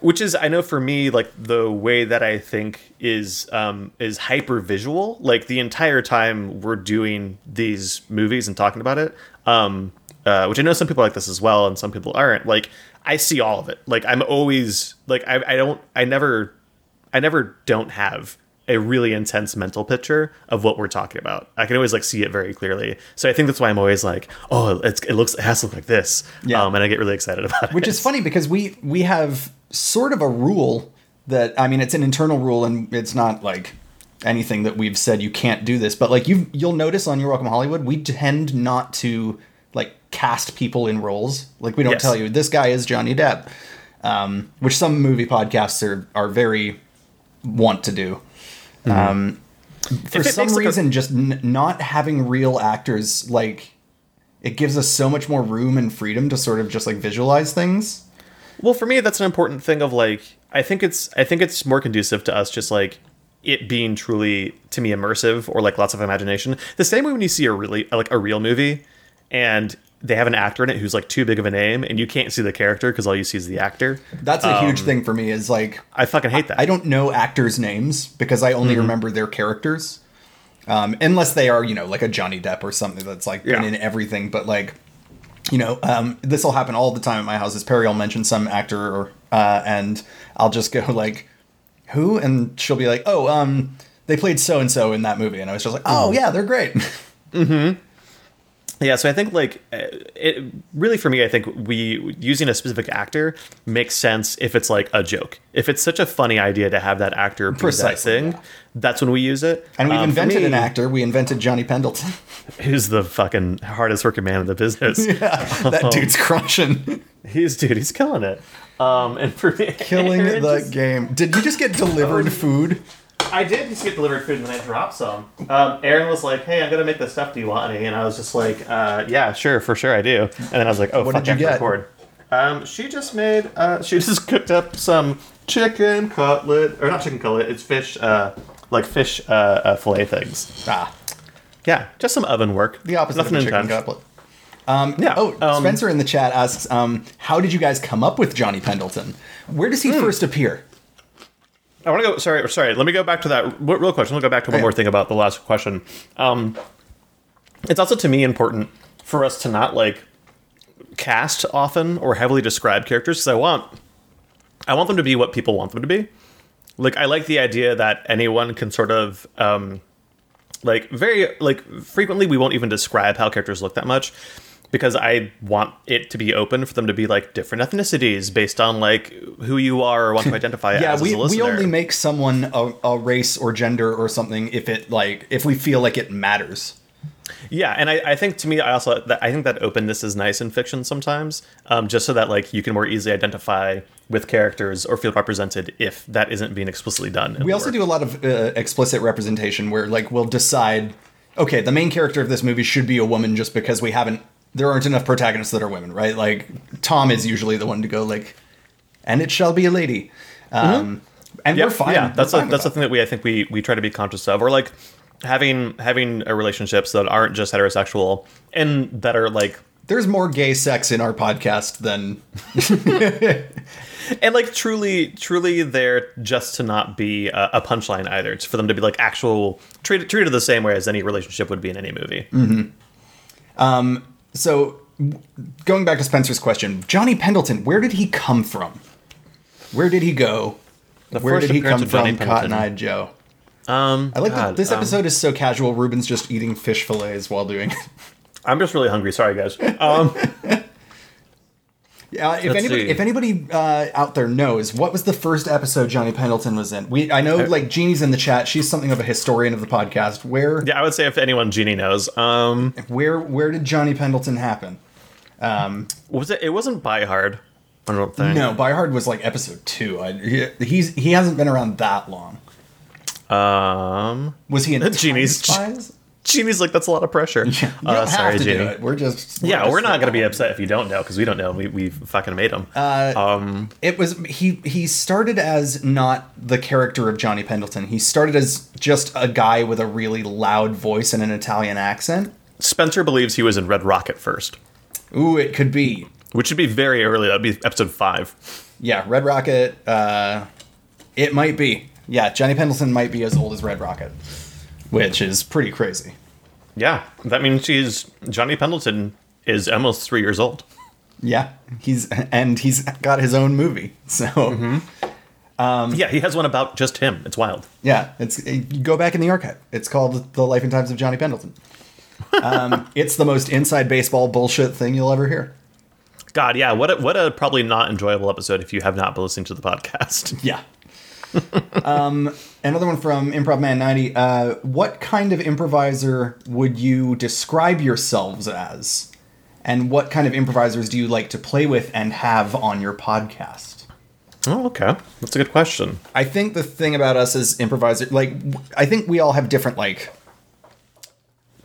which is i know for me like the way that i think is um is hyper visual like the entire time we're doing these movies and talking about it um uh, which i know some people like this as well and some people aren't like i see all of it like i'm always like i, I don't i never i never don't have a really intense mental picture of what we're talking about. I can always like see it very clearly. So I think that's why I'm always like, oh, it's, it looks, it has to look like this. Yeah. Um, and I get really excited about it. Which is funny because we we have sort of a rule that I mean it's an internal rule and it's not like anything that we've said you can't do this, but like you you'll notice on Your Welcome Hollywood, we tend not to like cast people in roles. Like we don't Yes. tell you this guy is Johnny Depp, um, which some movie podcasts are are very want to do. Um, for. If it some makes, like, reason, just n- not having real actors like it gives us so much more room and freedom to sort of just like visualize things. Well, for me, that's an important thing of like I think it's I think it's more conducive to us just like it being truly to me immersive or like lots of imagination. The same way when you see a really like a real movie and they have an actor in it who's like too big of a name and you can't see the character because all you see is the actor. That's a huge thing for me. Is like I fucking hate that. I don't know actors' names because I Mm-hmm. only remember their characters, um, unless they are you know like a Johnny Depp or something that's like been Yeah. in everything. But like you know, um, this will happen all the time at my house. Is Perry will mention some actor or uh, and I'll just go like who and she'll be like oh um they played so and so in that movie and I was just like oh Mm-hmm. yeah they're great. Yeah, so I think like uh, it really for me, I think we using a specific actor makes sense if it's like a joke. If it's such a funny idea to have that actor be Precisely, that thing, that's when we use it. And we've Um, invented me, an actor. We invented Johnny Pendleton. who's the fucking hardest working man in the business. that dude's crushing, He's dude, he's killing it. Um, and for me, killing the just- game. Did you just get delivered food? I did just get delivered food and then I dropped some. Um, Aaron was like, "Hey, I'm gonna make this stuff. Do you want any?" And I was just like, uh, "Yeah, sure, for sure, I do." And then I was like, "Oh, What fuck, did you I have to get? record." Um, she just made. Uh, she just cooked up some chicken cutlet, or not chicken cutlet. It's fish, uh, like fish uh, uh, fillet things. Ah, Yeah, just some oven work. the opposite Nothing of a chicken intense. cutlet. Um, Yeah, Oh, um, Spencer in the chat asks, um, "How did you guys come up with Johnny Pendleton? Where does he Hmm. first appear?" I want to go. Sorry, sorry. Let me go back to that real question. Let me go back to one Okay. more thing about the last question. Um, it's also to me important for us to not like cast often or heavily describe characters because I want, I want them to be what people want them to be. Like I like the idea that anyone can sort of, um, like very like frequently we won't even describe how characters look that much because I want it to be open for them to be like different ethnicities based on like who you are or want to identify Yeah, as, we, as a we only make someone a, a race or gender or something if it like if we feel like it matters. Yeah, and I, I think to me, I also I think that openness is nice in fiction sometimes, um, just so that like you can more easily identify with characters or feel represented if that isn't being explicitly done. We also work. do a lot of uh, explicit representation where like we'll decide, okay, the main character of this movie should be a woman just because we haven't there aren't enough protagonists that are women, right? Like Tom is usually the one to go like, and it shall be a lady. Mm-hmm. Um, and Yeah, we're fine. yeah, that's fine a, that's the thing that we I think we we try to be conscious of, or like having having relationships that aren't just heterosexual and that are like There's more gay sex in our podcast than and like truly truly there just to not be a, a punchline either. It's for them to be like actual treated treated the same way as any relationship would be in any movie. Mm-hmm. Um, So, going back to Spencer's question, Johnny Pendleton, where did he come from? Where did he go? The where did he come from, Pendleton. Cotton Eyed Joe? Um, I like God, that this um, episode is so casual. Rueben's just eating fish fillets while doing it. I'm just really hungry. Sorry, guys. Um, Yeah, if anybody, if anybody uh, out there knows what was the first episode Johnny Pendleton was in, we I know like Jeannie's in the chat. She's something of a historian of the podcast. Where yeah, I would say if anyone Jeannie knows, um, where where did Johnny Pendleton happen? was it? It wasn't Buy Hard. I don't think. No, Die Hard was like episode two. I, he, he's he hasn't been around that long. Um, Was he in Jeannie's- Time Spies? Jeannie's like, that's a lot of pressure. You Uh, sorry, Jeannie. do it. We're just Yeah, just we're not going to be upset if you don't know because we don't know. We, we fucking made them. um, It was he. He started as not the character of Johnny Pendleton. He started as just a guy with a really loud voice and an Italian accent. Spencer believes he was in Red Rocket first, Ooh, it could be. which would be very early. That'd be episode five. Yeah, Red Rocket. Uh, it might be. Yeah, Johnny Pendleton might be as old as Red Rocket, which is pretty crazy. Yeah, that means she's Johnny Pendleton is almost three years old. Yeah, he's and he's got his own movie. So yeah, he has one about just him. It's wild. yeah, it's you go back in the archive. It's called The Life and Times of Johnny Pendleton. Um, it's the most inside baseball bullshit thing you'll ever hear. God, yeah, what a, what a probably not enjoyable episode if you have not been listening to the podcast. Yeah. um, another one from Improv Man 90. Uh, what kind of improviser would you describe yourselves as? And what kind of improvisers do you like to play with and have on your podcast? Oh, okay, that's a good question. I think the thing about us as improvisers, like, I think we all have different, like,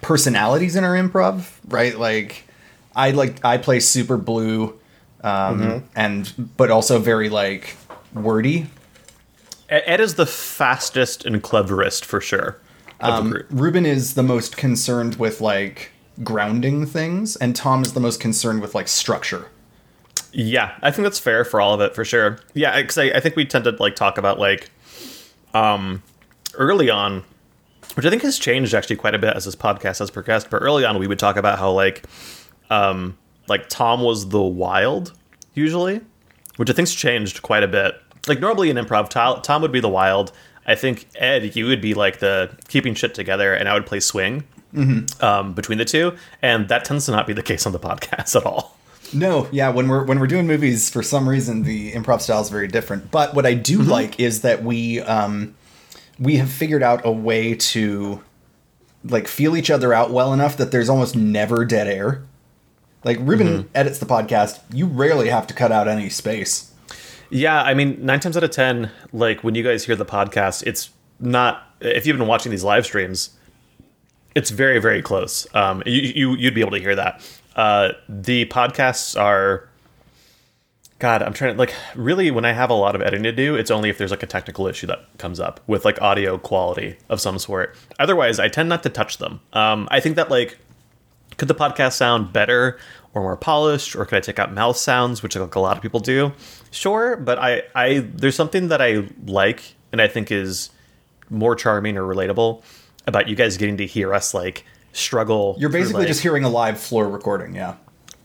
personalities in our improv, right? Like, I like, I play super blue, um, and, but also very, like, wordy. Ed is the fastest and cleverest for sure. Group. Rueben is the most concerned with like grounding things, and Tom is the most concerned with like structure. Yeah, I think that's fair for all of it for sure. Yeah, because I, I think we tend to like talk about like um early on, which I think has changed actually quite a bit as this podcast has progressed. But early on, we would talk about how like um like Tom was the wild usually, which I think's changed quite a bit. Like normally in improv, Tom, Tom would be the wild. I think Ed, you would be like the keeping shit together, and I would play swing um, between the two, and that tends to not be the case on the podcast at all. No, yeah, when we're when we're doing movies, for some reason the improv style is very different. But what I do like is that we um, we have figured out a way to like feel each other out well enough that there's almost never dead air. Like Rueben edits the podcast, you rarely have to cut out any space. Yeah, I mean, nine times out of ten, like when you guys hear the podcast, it's not. If you've been watching these live streams, it's very, very close. Um, you, you you'd be able to hear that. Uh, the podcasts are. God, I'm trying to like really when I have a lot of editing to do, it's only if there's like a technical issue that comes up with like audio quality of some sort. Otherwise, I tend not to touch them. Um, I think that like could the podcast sound better or more polished or could i take out mouth sounds which like a lot of people do? Sure but i i there's something that i like and i think is more charming or relatable about you guys getting to hear us like struggle You're basically like- just hearing a live floor recording, yeah.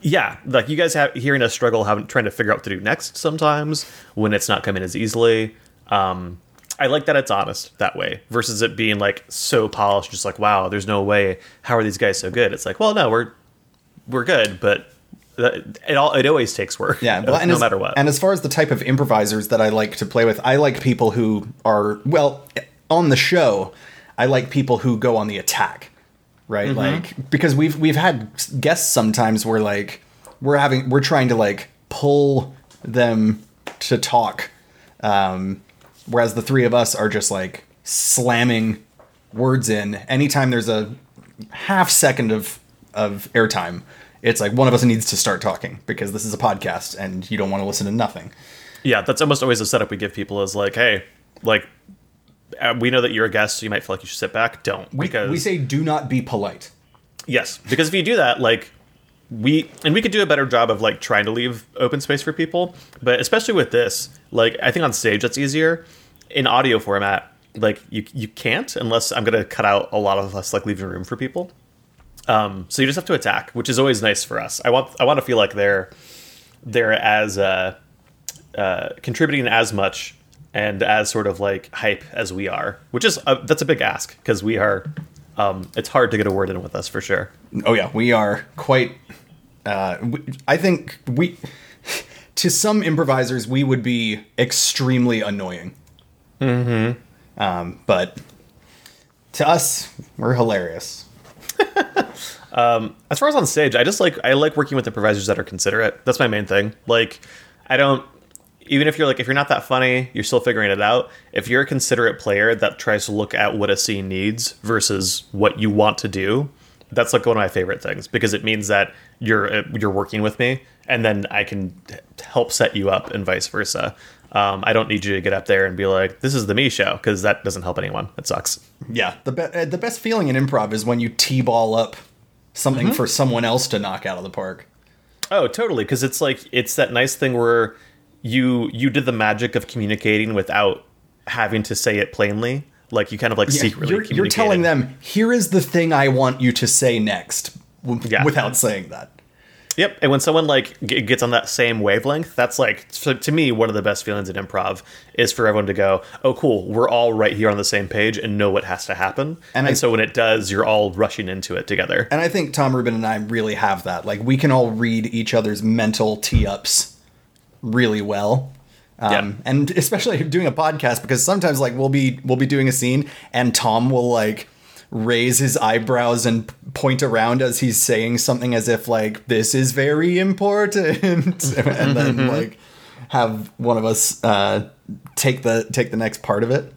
yeah like you guys have hearing us struggle having trying to figure out what to do next sometimes when it's not coming as easily. Um i like that it's honest that way versus it being like so polished just like wow there's no way. How are these guys so good? It's like well no we're we're good but it all it always takes work Yeah, well, no as, matter what And as far as the type of improvisers that I like to play with, I like people who are well on the show. I like people who go on the attack, right? Mm-hmm. Like because we've we've had guests sometimes where like we're having we're trying to like pull them to talk, um, whereas the three of us are just like slamming words in. Anytime there's a half second of of airtime, it's like one of us needs to start talking because this is a podcast and you don't want to listen to nothing. yeah that's almost always the setup we give people is like hey like uh, we know that you're a guest so you might feel like you should sit back don't We, because we say do not be polite. Yes, because if you do that, like we and we could do a better job of like trying to leave open space for people, but especially with this, like I think on stage that's easier. In audio format, like you you can't unless I'm gonna cut out a lot of us like leaving room for people. Um, so you just have to attack, which is always nice for us. I want I want to feel like they're they're as uh, uh, contributing as much and as sort of like hype as we are, which is uh, that's a big ask because we are. Um, it's hard to get a word in with us for sure. Oh yeah, we are quite. Uh, we, I think we, to some improvisers, we would be extremely annoying. Mm-hmm. Um, but to us, we're hilarious. As far as on stage, I just like I like working with improvisers that are considerate. That's my main thing. Like, I don't even if you're like if you're not that funny, you're still figuring it out. If you're a considerate player that tries to look at what a scene needs versus what you want to do, that's like one of my favorite things because it means that you're uh, you're working with me, and then I can help set you up and vice versa. Um, I don't need you to get up there and be like, "This is the me show," because that doesn't help anyone. It sucks. Yeah, the be- uh, the best feeling in improv is when you t-ball up something Mm-hmm. for someone else to knock out of the park. Oh, totally. Because it's like it's that nice thing where you you did the magic of communicating without having to say it plainly. Like you kind of like secretly. you're, you're telling them, here is the thing I want you to say next, w- Yeah. without saying that. Yep. And when someone like g- gets on that same wavelength, that's like so to me one of the best feelings in improv is for everyone to go, "Oh, cool, we're all right here on the same page and know what has to happen." And And, I- so when it does, you're all rushing into it together. And I think Tom Rueben and I really have that. Like, we can all read each other's mental tee ups really well. Um, Yeah. and especially doing a podcast because sometimes like we'll be we'll be doing a scene and Tom will like raise his eyebrows and point around as he's saying something as if like this is very important. And then like have one of us uh, take the take the next part of it.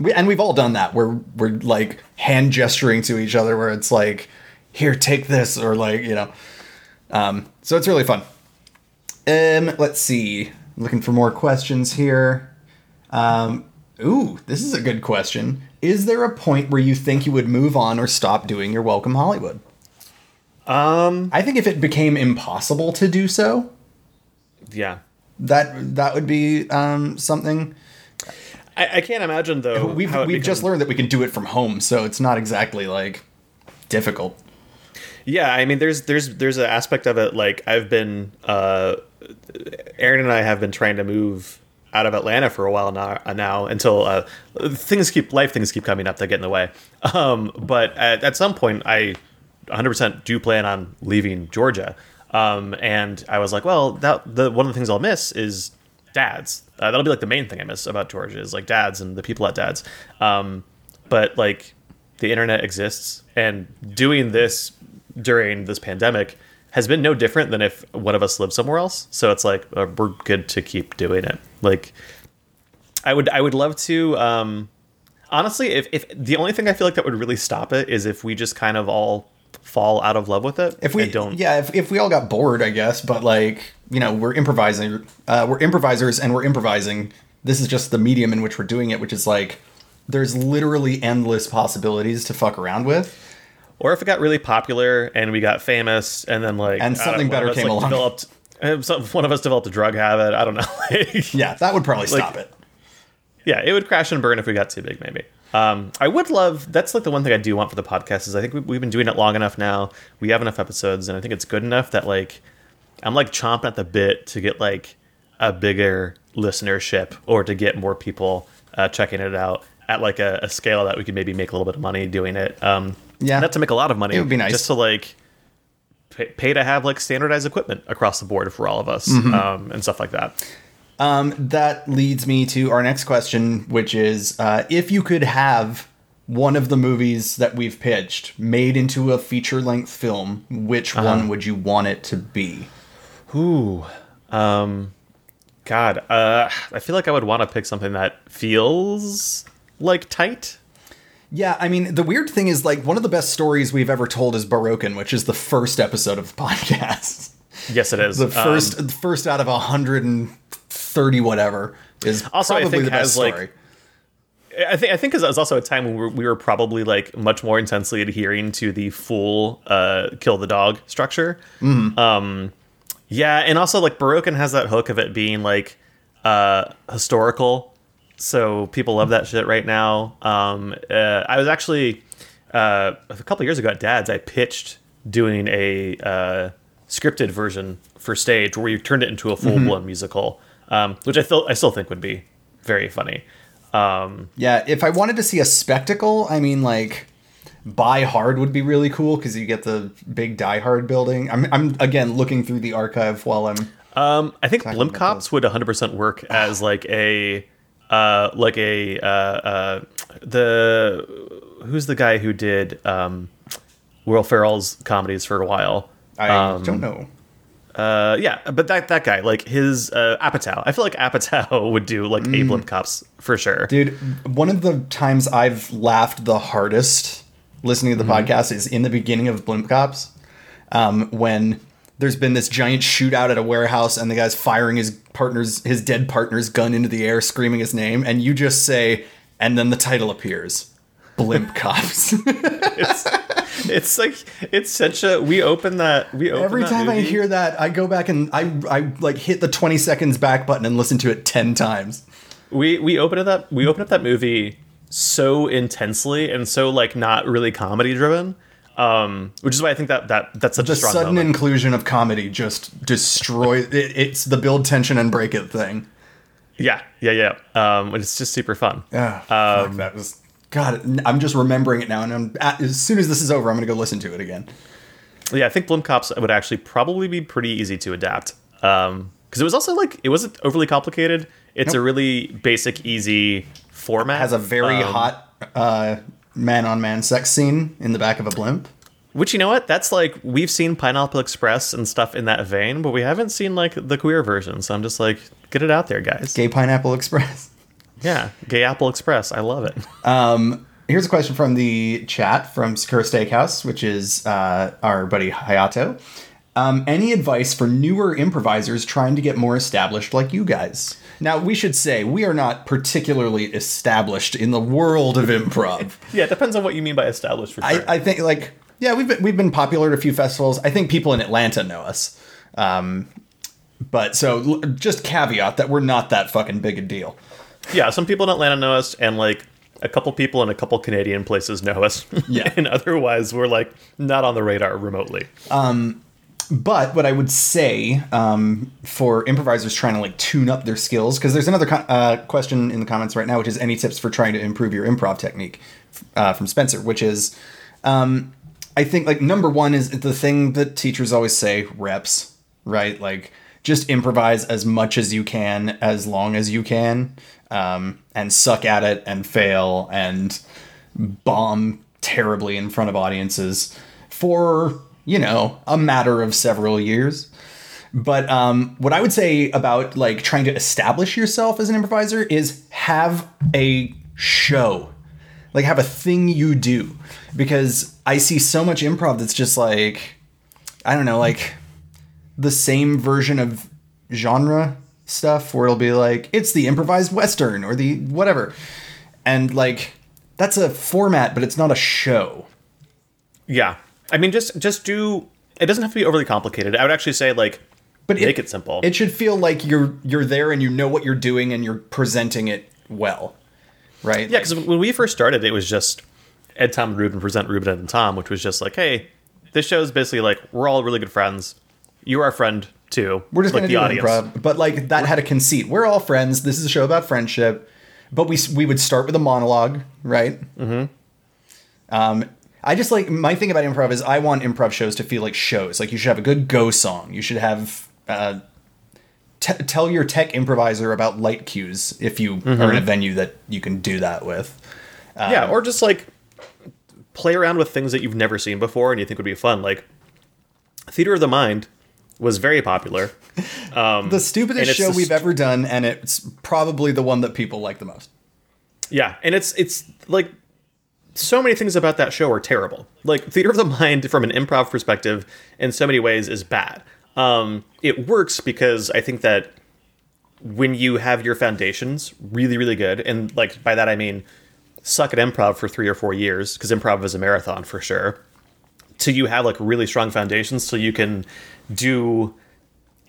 We, and we've all done that. Where we're like hand gesturing to each other where it's like here take this or like you know. Um, so it's really fun. Um, let's see. Looking for more questions here. Um, ooh, this is a good question. Is there a point where you think you would move on or stop doing your Welcome Hollywood? Um. I think if it became impossible to do so, Yeah. that that would be um, something. I, I can't imagine though. We've we've just learned that we can do it from home, so it's not exactly like difficult. Yeah, I mean, there's there's there's an aspect of it like I've been, uh, Aaron and I have been trying to move out of Atlanta for a while now. uh, Now until uh, things keep life things keep coming up that get in the way. Um, but at, at some point, I 100% do plan on leaving Georgia. Um, and I was like, well, that the one of the things I'll miss is dads. Uh, that'll be like the main thing I miss about Georgia is like dads and the people at dads. Um, but like the internet exists, and doing this during this pandemic has been no different than if one of us lived somewhere else. So it's like uh, we're good to keep doing it. Like I would, I would love to. Um, honestly, if if the only thing I feel like that would really stop it is if we just kind of all fall out of love with it. If we don't, yeah, if, if we all got bored, I guess. But like you know, we're improvising. Uh, we're improvisers, and we're improvising. This is just the medium in which we're doing it, which is like there's literally endless possibilities to fuck around with. Or if it got really popular and we got famous, and then like And something know, better came like, along. Developed, some- one of us developed a drug habit. I don't know. Like, Yeah, that would probably Like- stop it. yeah, it would crash and burn if we got too big, maybe. Um, I would love. That's like the one thing I do want for the podcast is I think we, we've been doing it long enough now. We have enough episodes, and I think it's good enough that like I'm like chomping at the bit to get like a bigger listenership or to get more people uh, checking it out at like a, a scale that we could maybe make a little bit of money doing it. Um, Yeah. not to make a lot of money. It would be nice. just to like pay, pay to have like standardized equipment across the board for all of us Mm-hmm. um, and stuff like that. Um, that leads me to our next question, which is uh, if you could have one of the movies that we've pitched made into a feature length film, which Uh-huh. one would you want it to be? Ooh, um, God, uh, I feel like I would want to pick something that feels like tight. Yeah, I mean, the weird thing is, like, one of the best stories we've ever told is Baroken, which is the first episode of the podcast. Yes, it is. The Um, first, the first out of 130 whatever is Also, I probably think the best has, like. I think I think it was also a time when we were, probably like much more intensely adhering to the full uh, kill the dog structure. Mm-hmm. Um, yeah, and also like Barokin has that hook of it being like uh, historical, so people love that shit right now. Um, uh, I was actually uh, a couple years ago at Dad's, I pitched doing a uh, scripted version for stage where we turned it into a full Mm-hmm. blown musical, um, which I still I still think would be very funny. Um, Yeah, if I wanted to see a spectacle, I mean, like, Buy Hard would be really cool because you get the big Die Hard building. I'm, I'm again looking through the archive while I'm. Um, I think Blimp Cops would 100% work as like a uh like a uh uh the who's the guy who did um Will Ferrell's comedies for a while. I Um, don't know. Uh, yeah, but that that guy, like his uh, Apatow, I feel like Apatow would do like Mm. a Blimp Cops for sure. Dude, one of the times I've laughed the hardest listening to the podcast is in the beginning of Blimp Cops, um, when there's been this giant shootout at a warehouse and the guy's firing his partner's his dead partner's gun into the air, screaming his name, and you just say, and then the title appears, Blimp Cops. It's it's like it's such a we open that we open Every that time I hear that, I go back and I I like hit the 20 seconds back button and listen to it 10 times. we we open up that we open up that movie so intensely and so like not really comedy driven. Um, which is why I think that that that's such The a strong sudden moment. inclusion of comedy just destroys it, it's the build tension and break it thing. yeah, yeah, yeah. Um, it's just super fun. Ah, Um, that was God. I'm just remembering it now, and I'm as soon as this is over, I'm gonna go listen to it again. Yeah, I think Blimp Cops would actually probably be pretty easy to adapt. Um, because it was also like it wasn't overly complicated. It's a really basic, easy format. Has a very Um, hot uh, man-on-man sex scene in the back of a blimp. Which you know what? That's like we've seen Pineapple Express and stuff in that vein, but we haven't seen like the queer version. So I'm just like, get it out there, guys. Gay Pineapple Express. Yeah, Gay Apple Express. I love it. Here's a question from the chat from Sakura Steakhouse, which is uh, our buddy Hayato. Um, any advice for newer improvisers trying to get more established like you guys? Now, we should say we are not particularly established in the world of improv. yeah, it depends on what you mean by established. For sure. I, I think, like, yeah, we've been, we've been popular at a few festivals. I think people in Atlanta know us. Um, but so l- just caveat that we're not that fucking big a deal. yeah, some people in Atlanta know us, and like a couple people in a couple Canadian places know us. Yeah. and otherwise we're like not on the radar remotely. But what I would say um, for improvisers trying to like tune up their skills, because there's another co- uh, question in the comments right now, which is any tips for trying to improve your improv technique uh, from Spencer, which is, um, I think like number one is the thing that teachers always say reps, right? Like just improvise as much as you can, as long as you can, um, and suck at it and fail and bomb terribly in front of audiences for you know a matter of several years. But um, what i would say about like trying to establish yourself as an improviser is have a show. Like have a thing you do. Because i see so much improv that's just like i don't know like the same version of genre stuff where it'll be like it's the improvised western or the whatever. And like that's a format but it's not a show. Yeah. I mean just just do it doesn't have to be overly complicated. I would actually say like but make it, simple. it should feel like you're you're there and you know what you're doing and you're presenting it well right yeah, because when we first started, it was just Ed, Tom, and Rueben present Rueben Ed, and Tom, which was just like, hey, this show is basically like we're all really good friends. You're our friend too. we're just like gonna do improv but like that had a conceit we're all friends this is a show about friendship but we we would start with a monologue right mm-hmm um I just like my thing about improv is I want improv shows to feel like shows. Like you should have a good go song. You should have uh, t- tell your tech improviser about light cues if you are in a venue that you can do that with. yeah, or just like play around with things that you've never seen before and you think would be fun. Like Theater of the Mind was very popular. Um, the stupidest show the we've ever done, and it's probably the one that people like the most. Yeah, and it's it's like so many things about that show are terrible. Like Theater of the Mind, from an improv perspective, in so many ways, is bad. Um, it works because I think that when you have your foundations really, really good, and like by that I mean suck at improv for three or four years, because improv is a marathon for sure. Till you have like really strong foundations, so you can do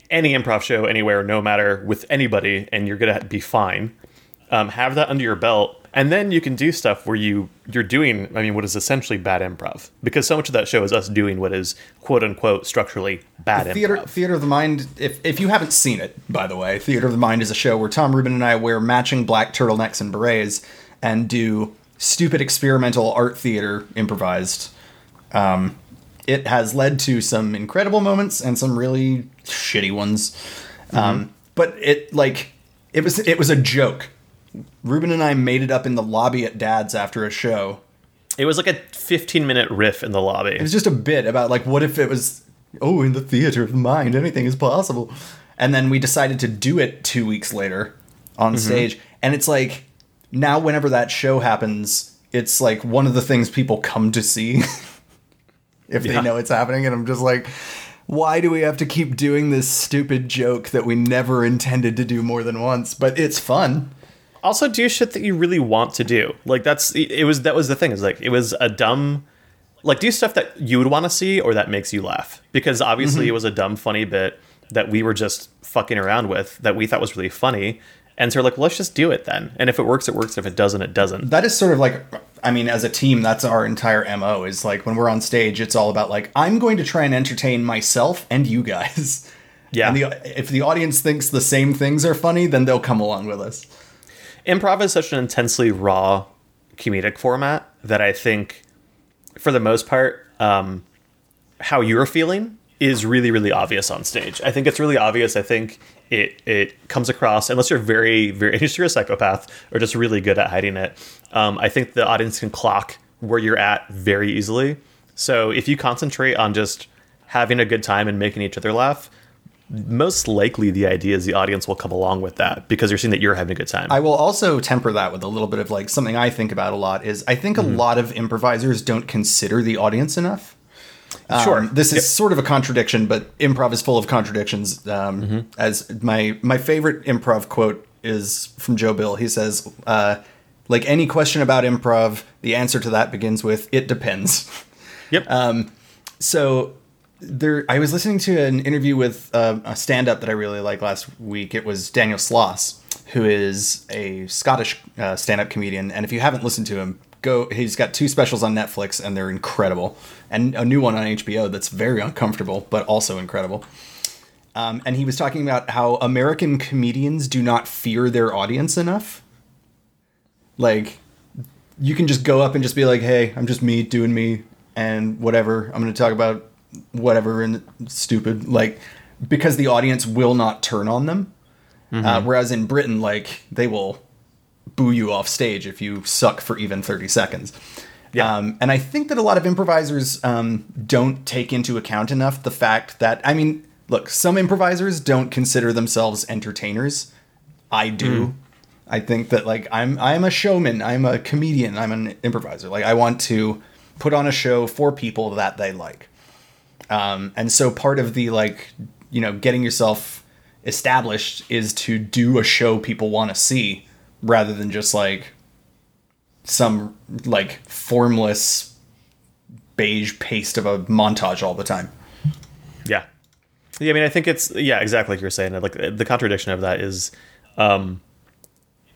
any improv show anywhere, no matter with anybody, and you're gonna be fine. Um, have that under your belt, and then you can do stuff where you you're doing. I mean, what is essentially bad improv, because so much of that show is us doing what is quote unquote structurally bad Theater improv. Theater of the Mind. If if you haven't seen it, by the way, Theater of the Mind is a show where Tom Rueben and I wear matching black turtlenecks and berets and do stupid experimental art theater improvised. Um, it has led to some incredible moments and some really shitty ones. Um, but it like it was it was a joke. Rueben and I made it up in the lobby at Dad's after a show. It was like a 15 minute riff in the lobby. It was just a bit about like what if it was oh, in the theater of the mind, anything is possible. And then we decided to do it two weeks later on mm-hmm. stage. And it's like, now whenever that show happens, it's like one of the things people come to see if they know it's happening. And I'm just like, why do we have to keep doing this stupid joke that we never intended to do more than once? But it's fun. Also do shit that you really want to do. Like that's it was that was the thing is like it was a dumb like do stuff that you would want to see or that makes you laugh. Because obviously mm-hmm. it was a dumb funny bit that we were just fucking around with that we thought was really funny. And so we're like let's just do it then. And if it works it works. If it doesn't it doesn't. That is sort of like i mean as a team that's our entire mo is like when we're on stage it's all about like i'm going to try and entertain myself and you guys. Yeah. and the, if the audience thinks the same things are funny then they'll come along with us improv is such an intensely raw comedic format that I think, for the most part, um, how you're feeling is really, really obvious on stage. I think it's really obvious. I think it it comes across unless you're very, very unless you're a psychopath or just really good at hiding it. Um, I think the audience can clock where you're at very easily. So if you concentrate on just having a good time and making each other laugh. Most likely, the idea is the audience will come along with that because you're seeing that you're having a good time. i will also temper that with a little bit of like something i think about a lot is i think a lot of improvisers don't consider the audience enough Um, Sure. this is Yep. sort of a contradiction, but improv is full of contradictions. Um, As my my favorite improv quote is from Joe Bill. He says, uh, "Like any question about improv, the answer to that begins with it depends." Yep. so there, I was listening to an interview with uh, a stand-up that I really liked last week. It was Daniel Sloss, who is a Scottish uh, stand-up comedian, and if you haven't listened to him, go. He's got two specials on Netflix, and they're incredible, and a new one on HBO that's very uncomfortable but also incredible. Um, and he was talking about how American comedians do not fear their audience enough. Like, you can just go up and just be like, "Hey, I'm just me doing me, and whatever. I'm going to talk about whatever and stupid." Like, because the audience will not turn on them. Uh, whereas in Britain, like, they will boo you off stage if you suck for even 30 seconds. Yeah. Um, and I think that a lot of improvisers um, don't take into account enough the fact that, I mean, look, some improvisers don't consider themselves entertainers. I do. I think that like I'm I'm a showman, I'm a comedian, I'm an improviser. Like I want to put on a show for people that they like. Um, and so part of the like, you know, getting yourself established is to do a show people want to see rather than just like some like formless beige paste of a montage all the time. Yeah. Yeah, I mean, I think it's yeah, exactly like you're saying. Like the contradiction of that is, um,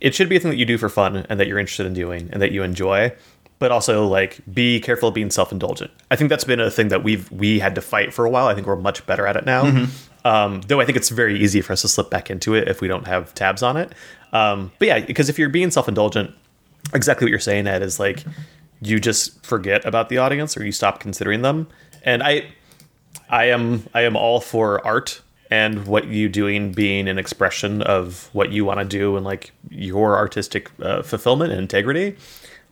it should be a thing that you do for fun and that you're interested in doing and that you enjoy, but also like be careful of being self-indulgent. I think that's been a thing that we've we had to fight for a while. I think we're much better at it now. Um, though I think it's very easy for us to slip back into it if we don't have tabs on it. Um, but yeah, because if you're being self-indulgent, exactly what you're saying, Ed, is like you just forget about the audience or you stop considering them. And I I am I am all for art and what you doing being an expression of what you want to do and like your artistic uh, fulfillment and integrity.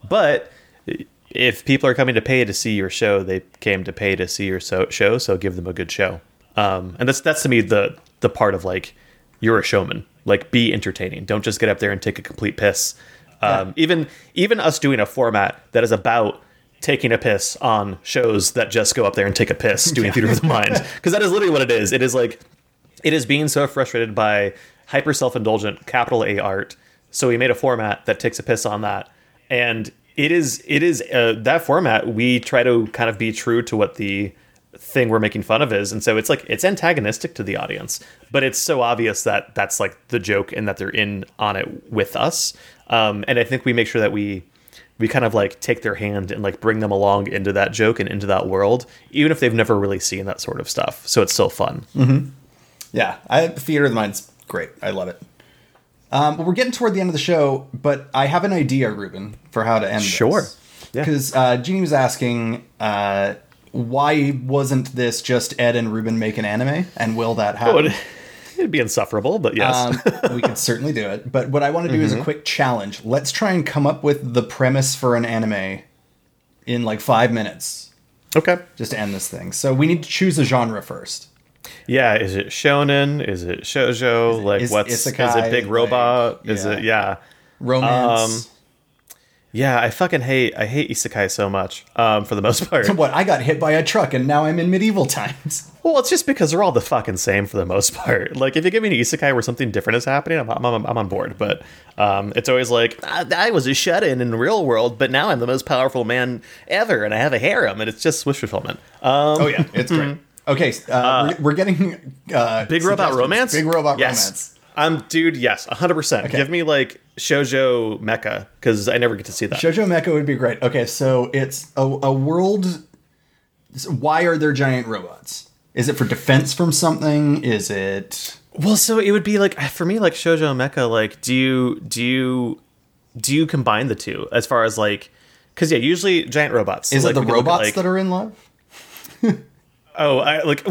But if people are coming to pay to see your show, they came to pay to see your so- show, so give them a good show. Um, and that's that's to me the the part of like you're a showman. Like be entertaining. Don't just get up there and take a complete piss. Um, Even even us doing a format that is about taking a piss on shows that just go up there and take a piss doing theater of the mind because that is literally what it is. It is like it is being so frustrated by hyper self-indulgent capital A art. So we made a format that takes a piss on that, and it is it is uh, that format. We try to kind of be true to what the thing we're making fun of is, and so it's like it's antagonistic to the audience, but it's so obvious that that's like the joke and that they're in on it with us. Um, and I think we make sure that we we kind of like take their hand and like bring them along into that joke and into that world, even if they've never really seen that sort of stuff. So it's still fun. Yeah, I, Theater of the Mind's great. I love it. Um, but we're getting toward the end of the show, but I have an idea, Rueben, for how to end. Sure. Yeah. Because uh, Jeannie was asking, uh, why wasn't this just Ed and Rueben make an anime, and will that Oh, happen? it- it'd be insufferable, but yes. um, we could certainly do it. But what I want to do is a quick challenge. Let's try and come up with the premise for an anime in like five minutes. Okay. just to end this thing. So we need to choose a genre first. Yeah, is it shonen? Is it shoujo? like is what's is it big robot? like, is yeah. it yeah. Romance. Yeah, I fucking hate I hate isekai so much. Um for the most part. what? I got hit by a truck and now I'm in medieval times. well, it's just because they're all the fucking same for the most part. Like if you give me an isekai where something different is happening, I'm I'm, I'm on board, but um it's always like I, I was a shut-in in the real world, but now I'm the most powerful man ever and I have a harem and it's just wish fulfillment. Um Oh yeah, it's great. Okay, uh, we're, we're getting uh, Big robot romance? Big robot yes. romance. Um, dude, yes, hundred percent. Give me like shoujo mecha because I never get to see that. Shoujo Mecha would be great. Okay, so it's a, a world. Why are there giant robots? Is it for defense from something? Is it? well, so it would be like for me, like shoujo mecha. Like, do you do you do you combine the two as far as like? Because yeah, usually giant robots. Is like, it the we could look at, robots like- that are in love? Oh, I, like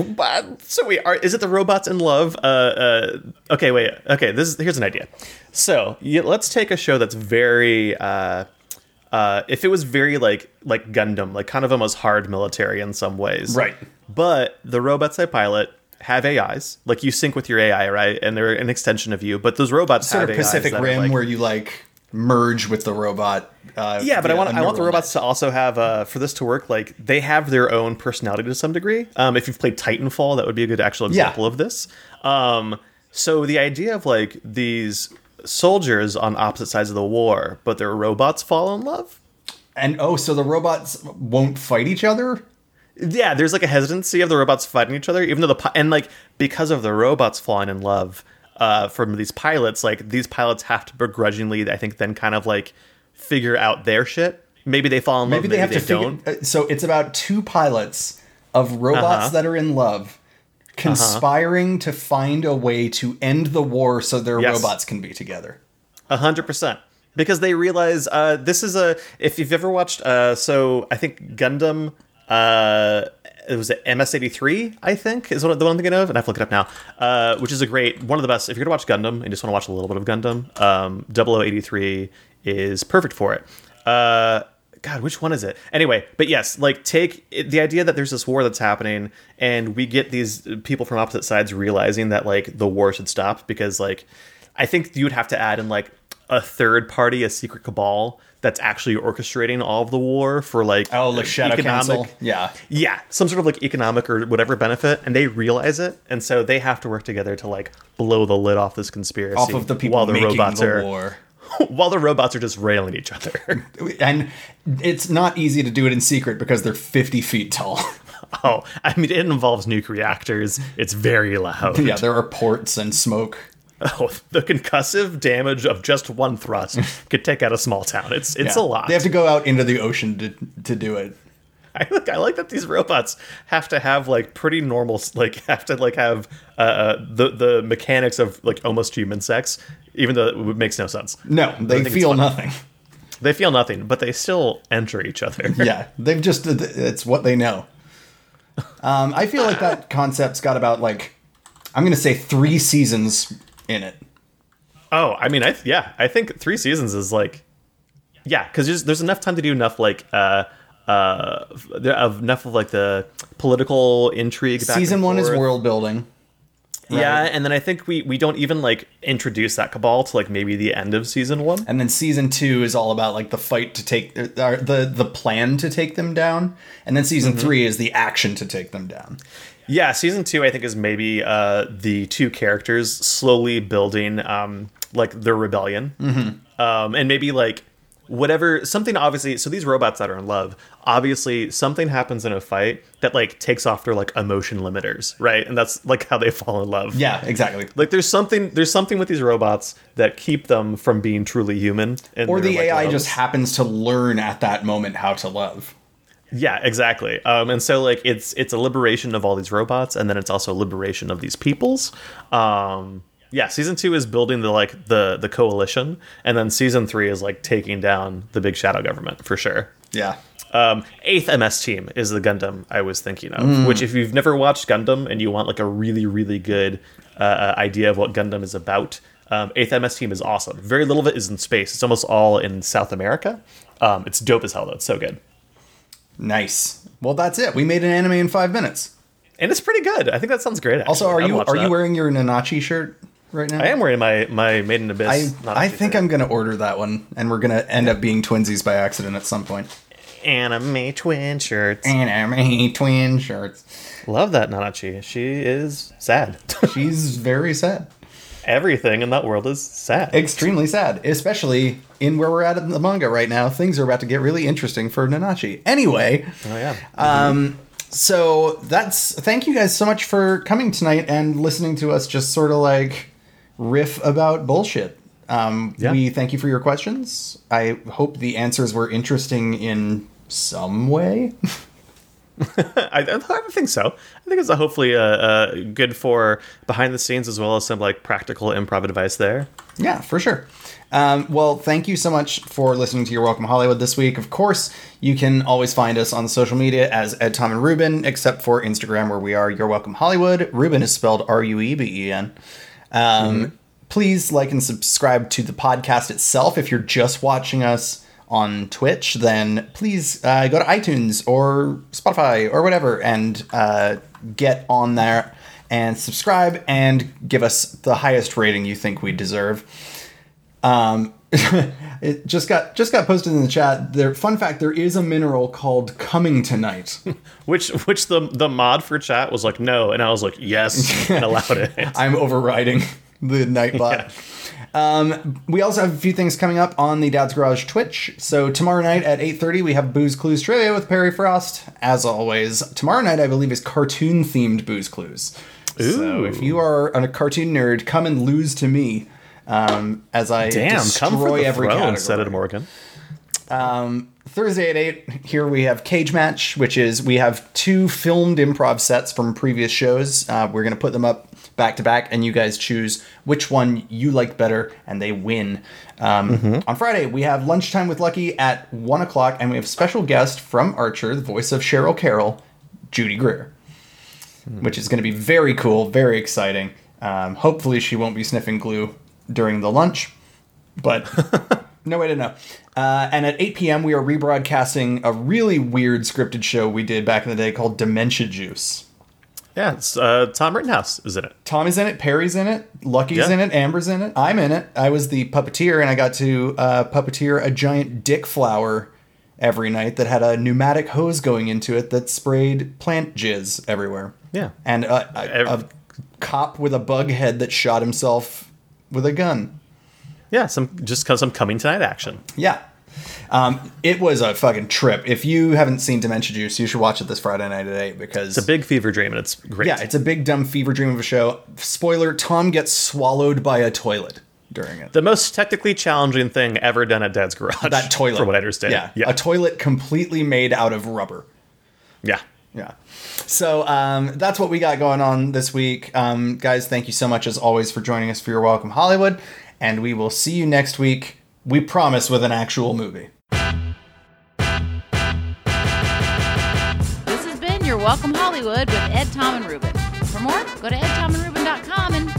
so wait, are, is it the robots in love? Uh, uh, okay, wait. Okay, this is, here's an idea. So let's take a show that's very. Uh, uh, if it was very like like Gundam, like kind of almost hard military in some ways, Right. But the robots I pilot have AIs, like you sync with your AI, right? And they're an extension of you. But those robots Sort have of AIs Pacific Rim, like- where you like merge with the robot. Uh, yeah, but I want I want the robots to also have uh, for this to work. Like they have their own personality to some degree. Um, if you've played Titanfall, that would be a good actual Yeah. example of this. Um, so the idea of like these soldiers on opposite sides of the war, but their robots fall in love. And oh, so the robots won't fight each other? Yeah, there's like a hesitancy of the robots fighting each other, even though the and like because of the robots falling in love uh, from these pilots, like these pilots have to begrudgingly, I think, then kind of like figure out their shit. Maybe they fall in love, Maybe they have to don't. figure. uh, So it's about two pilots of robots Uh-huh. that are in love, conspiring to find a way to end the war so their Yes. robots can be together. A hundred percent. Because they realize uh, this is a. If you've ever watched, uh, so I think Gundam, uh, it was MS eighty three. I think is what the one I'm thinking of, and I have to look it up now. Uh, which is a great one of the best. If you're gonna watch Gundam and you just want to watch a little bit of Gundam, um, 0083 is perfect for it. Uh, God, which one is it? Anyway, but yes, like take it, the idea that there's this war that's happening, and we get these people from opposite sides realizing that like the war should stop because like I think you would have to add in like a third party, a secret cabal that's actually orchestrating all of the war for like Oh, like Shadow economic- Council. Yeah. yeah, some sort of like economic or whatever benefit, and they realize it, and so they have to work together to like blow the lid off this conspiracy Off of the people while the robots the are war. while the robots are just railing each other. And it's not easy to do it in secret because they're 50 feet tall. oh, I mean, it involves nuke reactors. It's very loud. yeah, there are ports and smoke. Oh, the concussive damage of just one thrust could take out a small town. It's it's Yeah. a lot. They have to go out into the ocean to, to do it. I like I like that these robots have to have like pretty normal like have to like have uh, uh the the mechanics of like almost human sex, even though it makes no sense. No, they feel nothing. They feel nothing, but they still enter each other. yeah, they've just it's what they know. Um, I feel like that concept's got about like I'm gonna say three seasons in it. Oh, I mean, I yeah, I think three seasons is like, yeah, because there's, there's enough time to do enough like uh uh of enough of like the political intrigue. Back Season one is world building. Yeah, and then I think we we don't even like introduce that cabal to like maybe the end of season one. and then season two is all about like the fight to take uh, the the plan to take them down, and then Mm-hmm. season three is the action to take them down. Yeah, season two I think is maybe uh the two characters slowly building um like their rebellion, mm-hmm. um and maybe like whatever something obviously so these robots that are in love obviously something happens in a fight that like takes off their like emotion limiters right and that's like how they fall in love Yeah, exactly. like there's something there's something with these robots that keep them from being truly human Or the like, AI loves. just happens to learn at that moment how to love. yeah exactly um and so like it's it's a liberation of all these robots and then it's also a liberation of these peoples um yeah season two is building the like the the coalition and then season three is like taking down the big shadow government for sure Yeah. um, eighth MS team is the Gundam I was thinking of. Which, if you've never watched Gundam and you want like a really, really good uh, idea of what Gundam is about, um, eighth MS team is awesome. Very little of it is in space. It's almost all in South America. Um, it's dope as hell though. It's so good. Nice. Well, that's it. We made an anime in five minutes. and it's pretty good. I think that sounds great. Also, are. I'd you are you wearing your Nanachi shirt right now? I am wearing my my I, Abyss. not I think. I'm gonna order that one, and we're gonna end up being twinsies by accident at some point. anime twin shirts. Anime twin shirts. Love that Nanachi. She is sad. She's very sad. Everything in that world is sad. Extremely sad, especially in where we're at in the manga right now. Things are about to get really interesting for Nanachi. Anyway, oh yeah. um, so that's thank you guys so much for coming tonight and listening to us just sort of like riff about bullshit. Um, Yeah. We thank you for your questions. I hope the answers were interesting in some way. I, I think so. I think it's a hopefully uh, uh, good for behind the scenes as well as some like practical improv advice there. Yeah, for sure. Um, well, thank you so much for listening to Your Welcome Hollywood this week. Of course, you can always find us on social media as Ed, Tom, and Rueben, except for Instagram, where we are Your Welcome Hollywood. Rueben is spelled R U E B E N. Um, Please like and subscribe to the podcast itself. If you're just watching us on Twitch, then please uh, go to iTunes or Spotify or whatever and uh, get on there and subscribe and give us the highest rating you think we deserve. Um, it just got just got posted in the chat. There, fun fact: there is a mineral called cummingtonite. Which which the the mod for chat was like no, and I was like yes and allowed it. I'm overriding the Nightbot. Um, we also have a few things coming up on the Dad's Garage Twitch. So tomorrow night at 8:30 we have Booze Clues trivia with Perry Frost. As always, tomorrow night I believe is cartoon themed Booze Clues. So if you are a cartoon nerd, come and lose to me um, as I Damn, destroy come for the every throne, category. it Morgan. Thursday at 8, here we have Cage Match, which is we have two filmed improv sets from previous shows. Uh, we're going to put them up back to back, and you guys choose which one you like better, and they win. Um, On Friday, we have Lunchtime with Lucky at 1 o'clock, and we have special guest from Archer, the voice of Cheryl Carroll, Judy Greer, which is going to be very cool, very exciting. Um, hopefully, she won't be sniffing glue during the lunch, but no way to know. Uh, and at 8 p.m., we are rebroadcasting a really weird scripted show we did back in the day called Dementia Juice. Yeah, it's uh, Tom Rittenhouse is in it. Tom is in it, Perry's in it, Lucky's Yeah. in it, Amber's in it, I'm in it. I was the puppeteer, and I got to uh, puppeteer a giant dick flower every night that had a pneumatic hose going into it that sprayed plant jizz everywhere. Yeah. And a, a, Ev- a cop with a bug head that shot himself with a gun. Yeah, some just because I'm coming tonight action. Yeah. Um, it was a fucking trip. If you haven't seen Dementia Juice, you should watch it this Friday night at 8 because It's a big fever dream and it's great. yeah, it's a big dumb fever dream of a show. Spoiler, Tom gets swallowed by a toilet during it. the most technically challenging thing ever done at Dad's Garage. that toilet. from what I understand. Yeah. yeah, A toilet completely made out of rubber. yeah. Yeah. So um, that's what we got going on this week. Um, guys, thank you so much as always for joining us for your Welcome Hollywood. And we will see you next week. We promise with an actual movie. This has been your Welcome Hollywood with Ed, Tom, and Ruben. For more, go to edtomandruben.com and.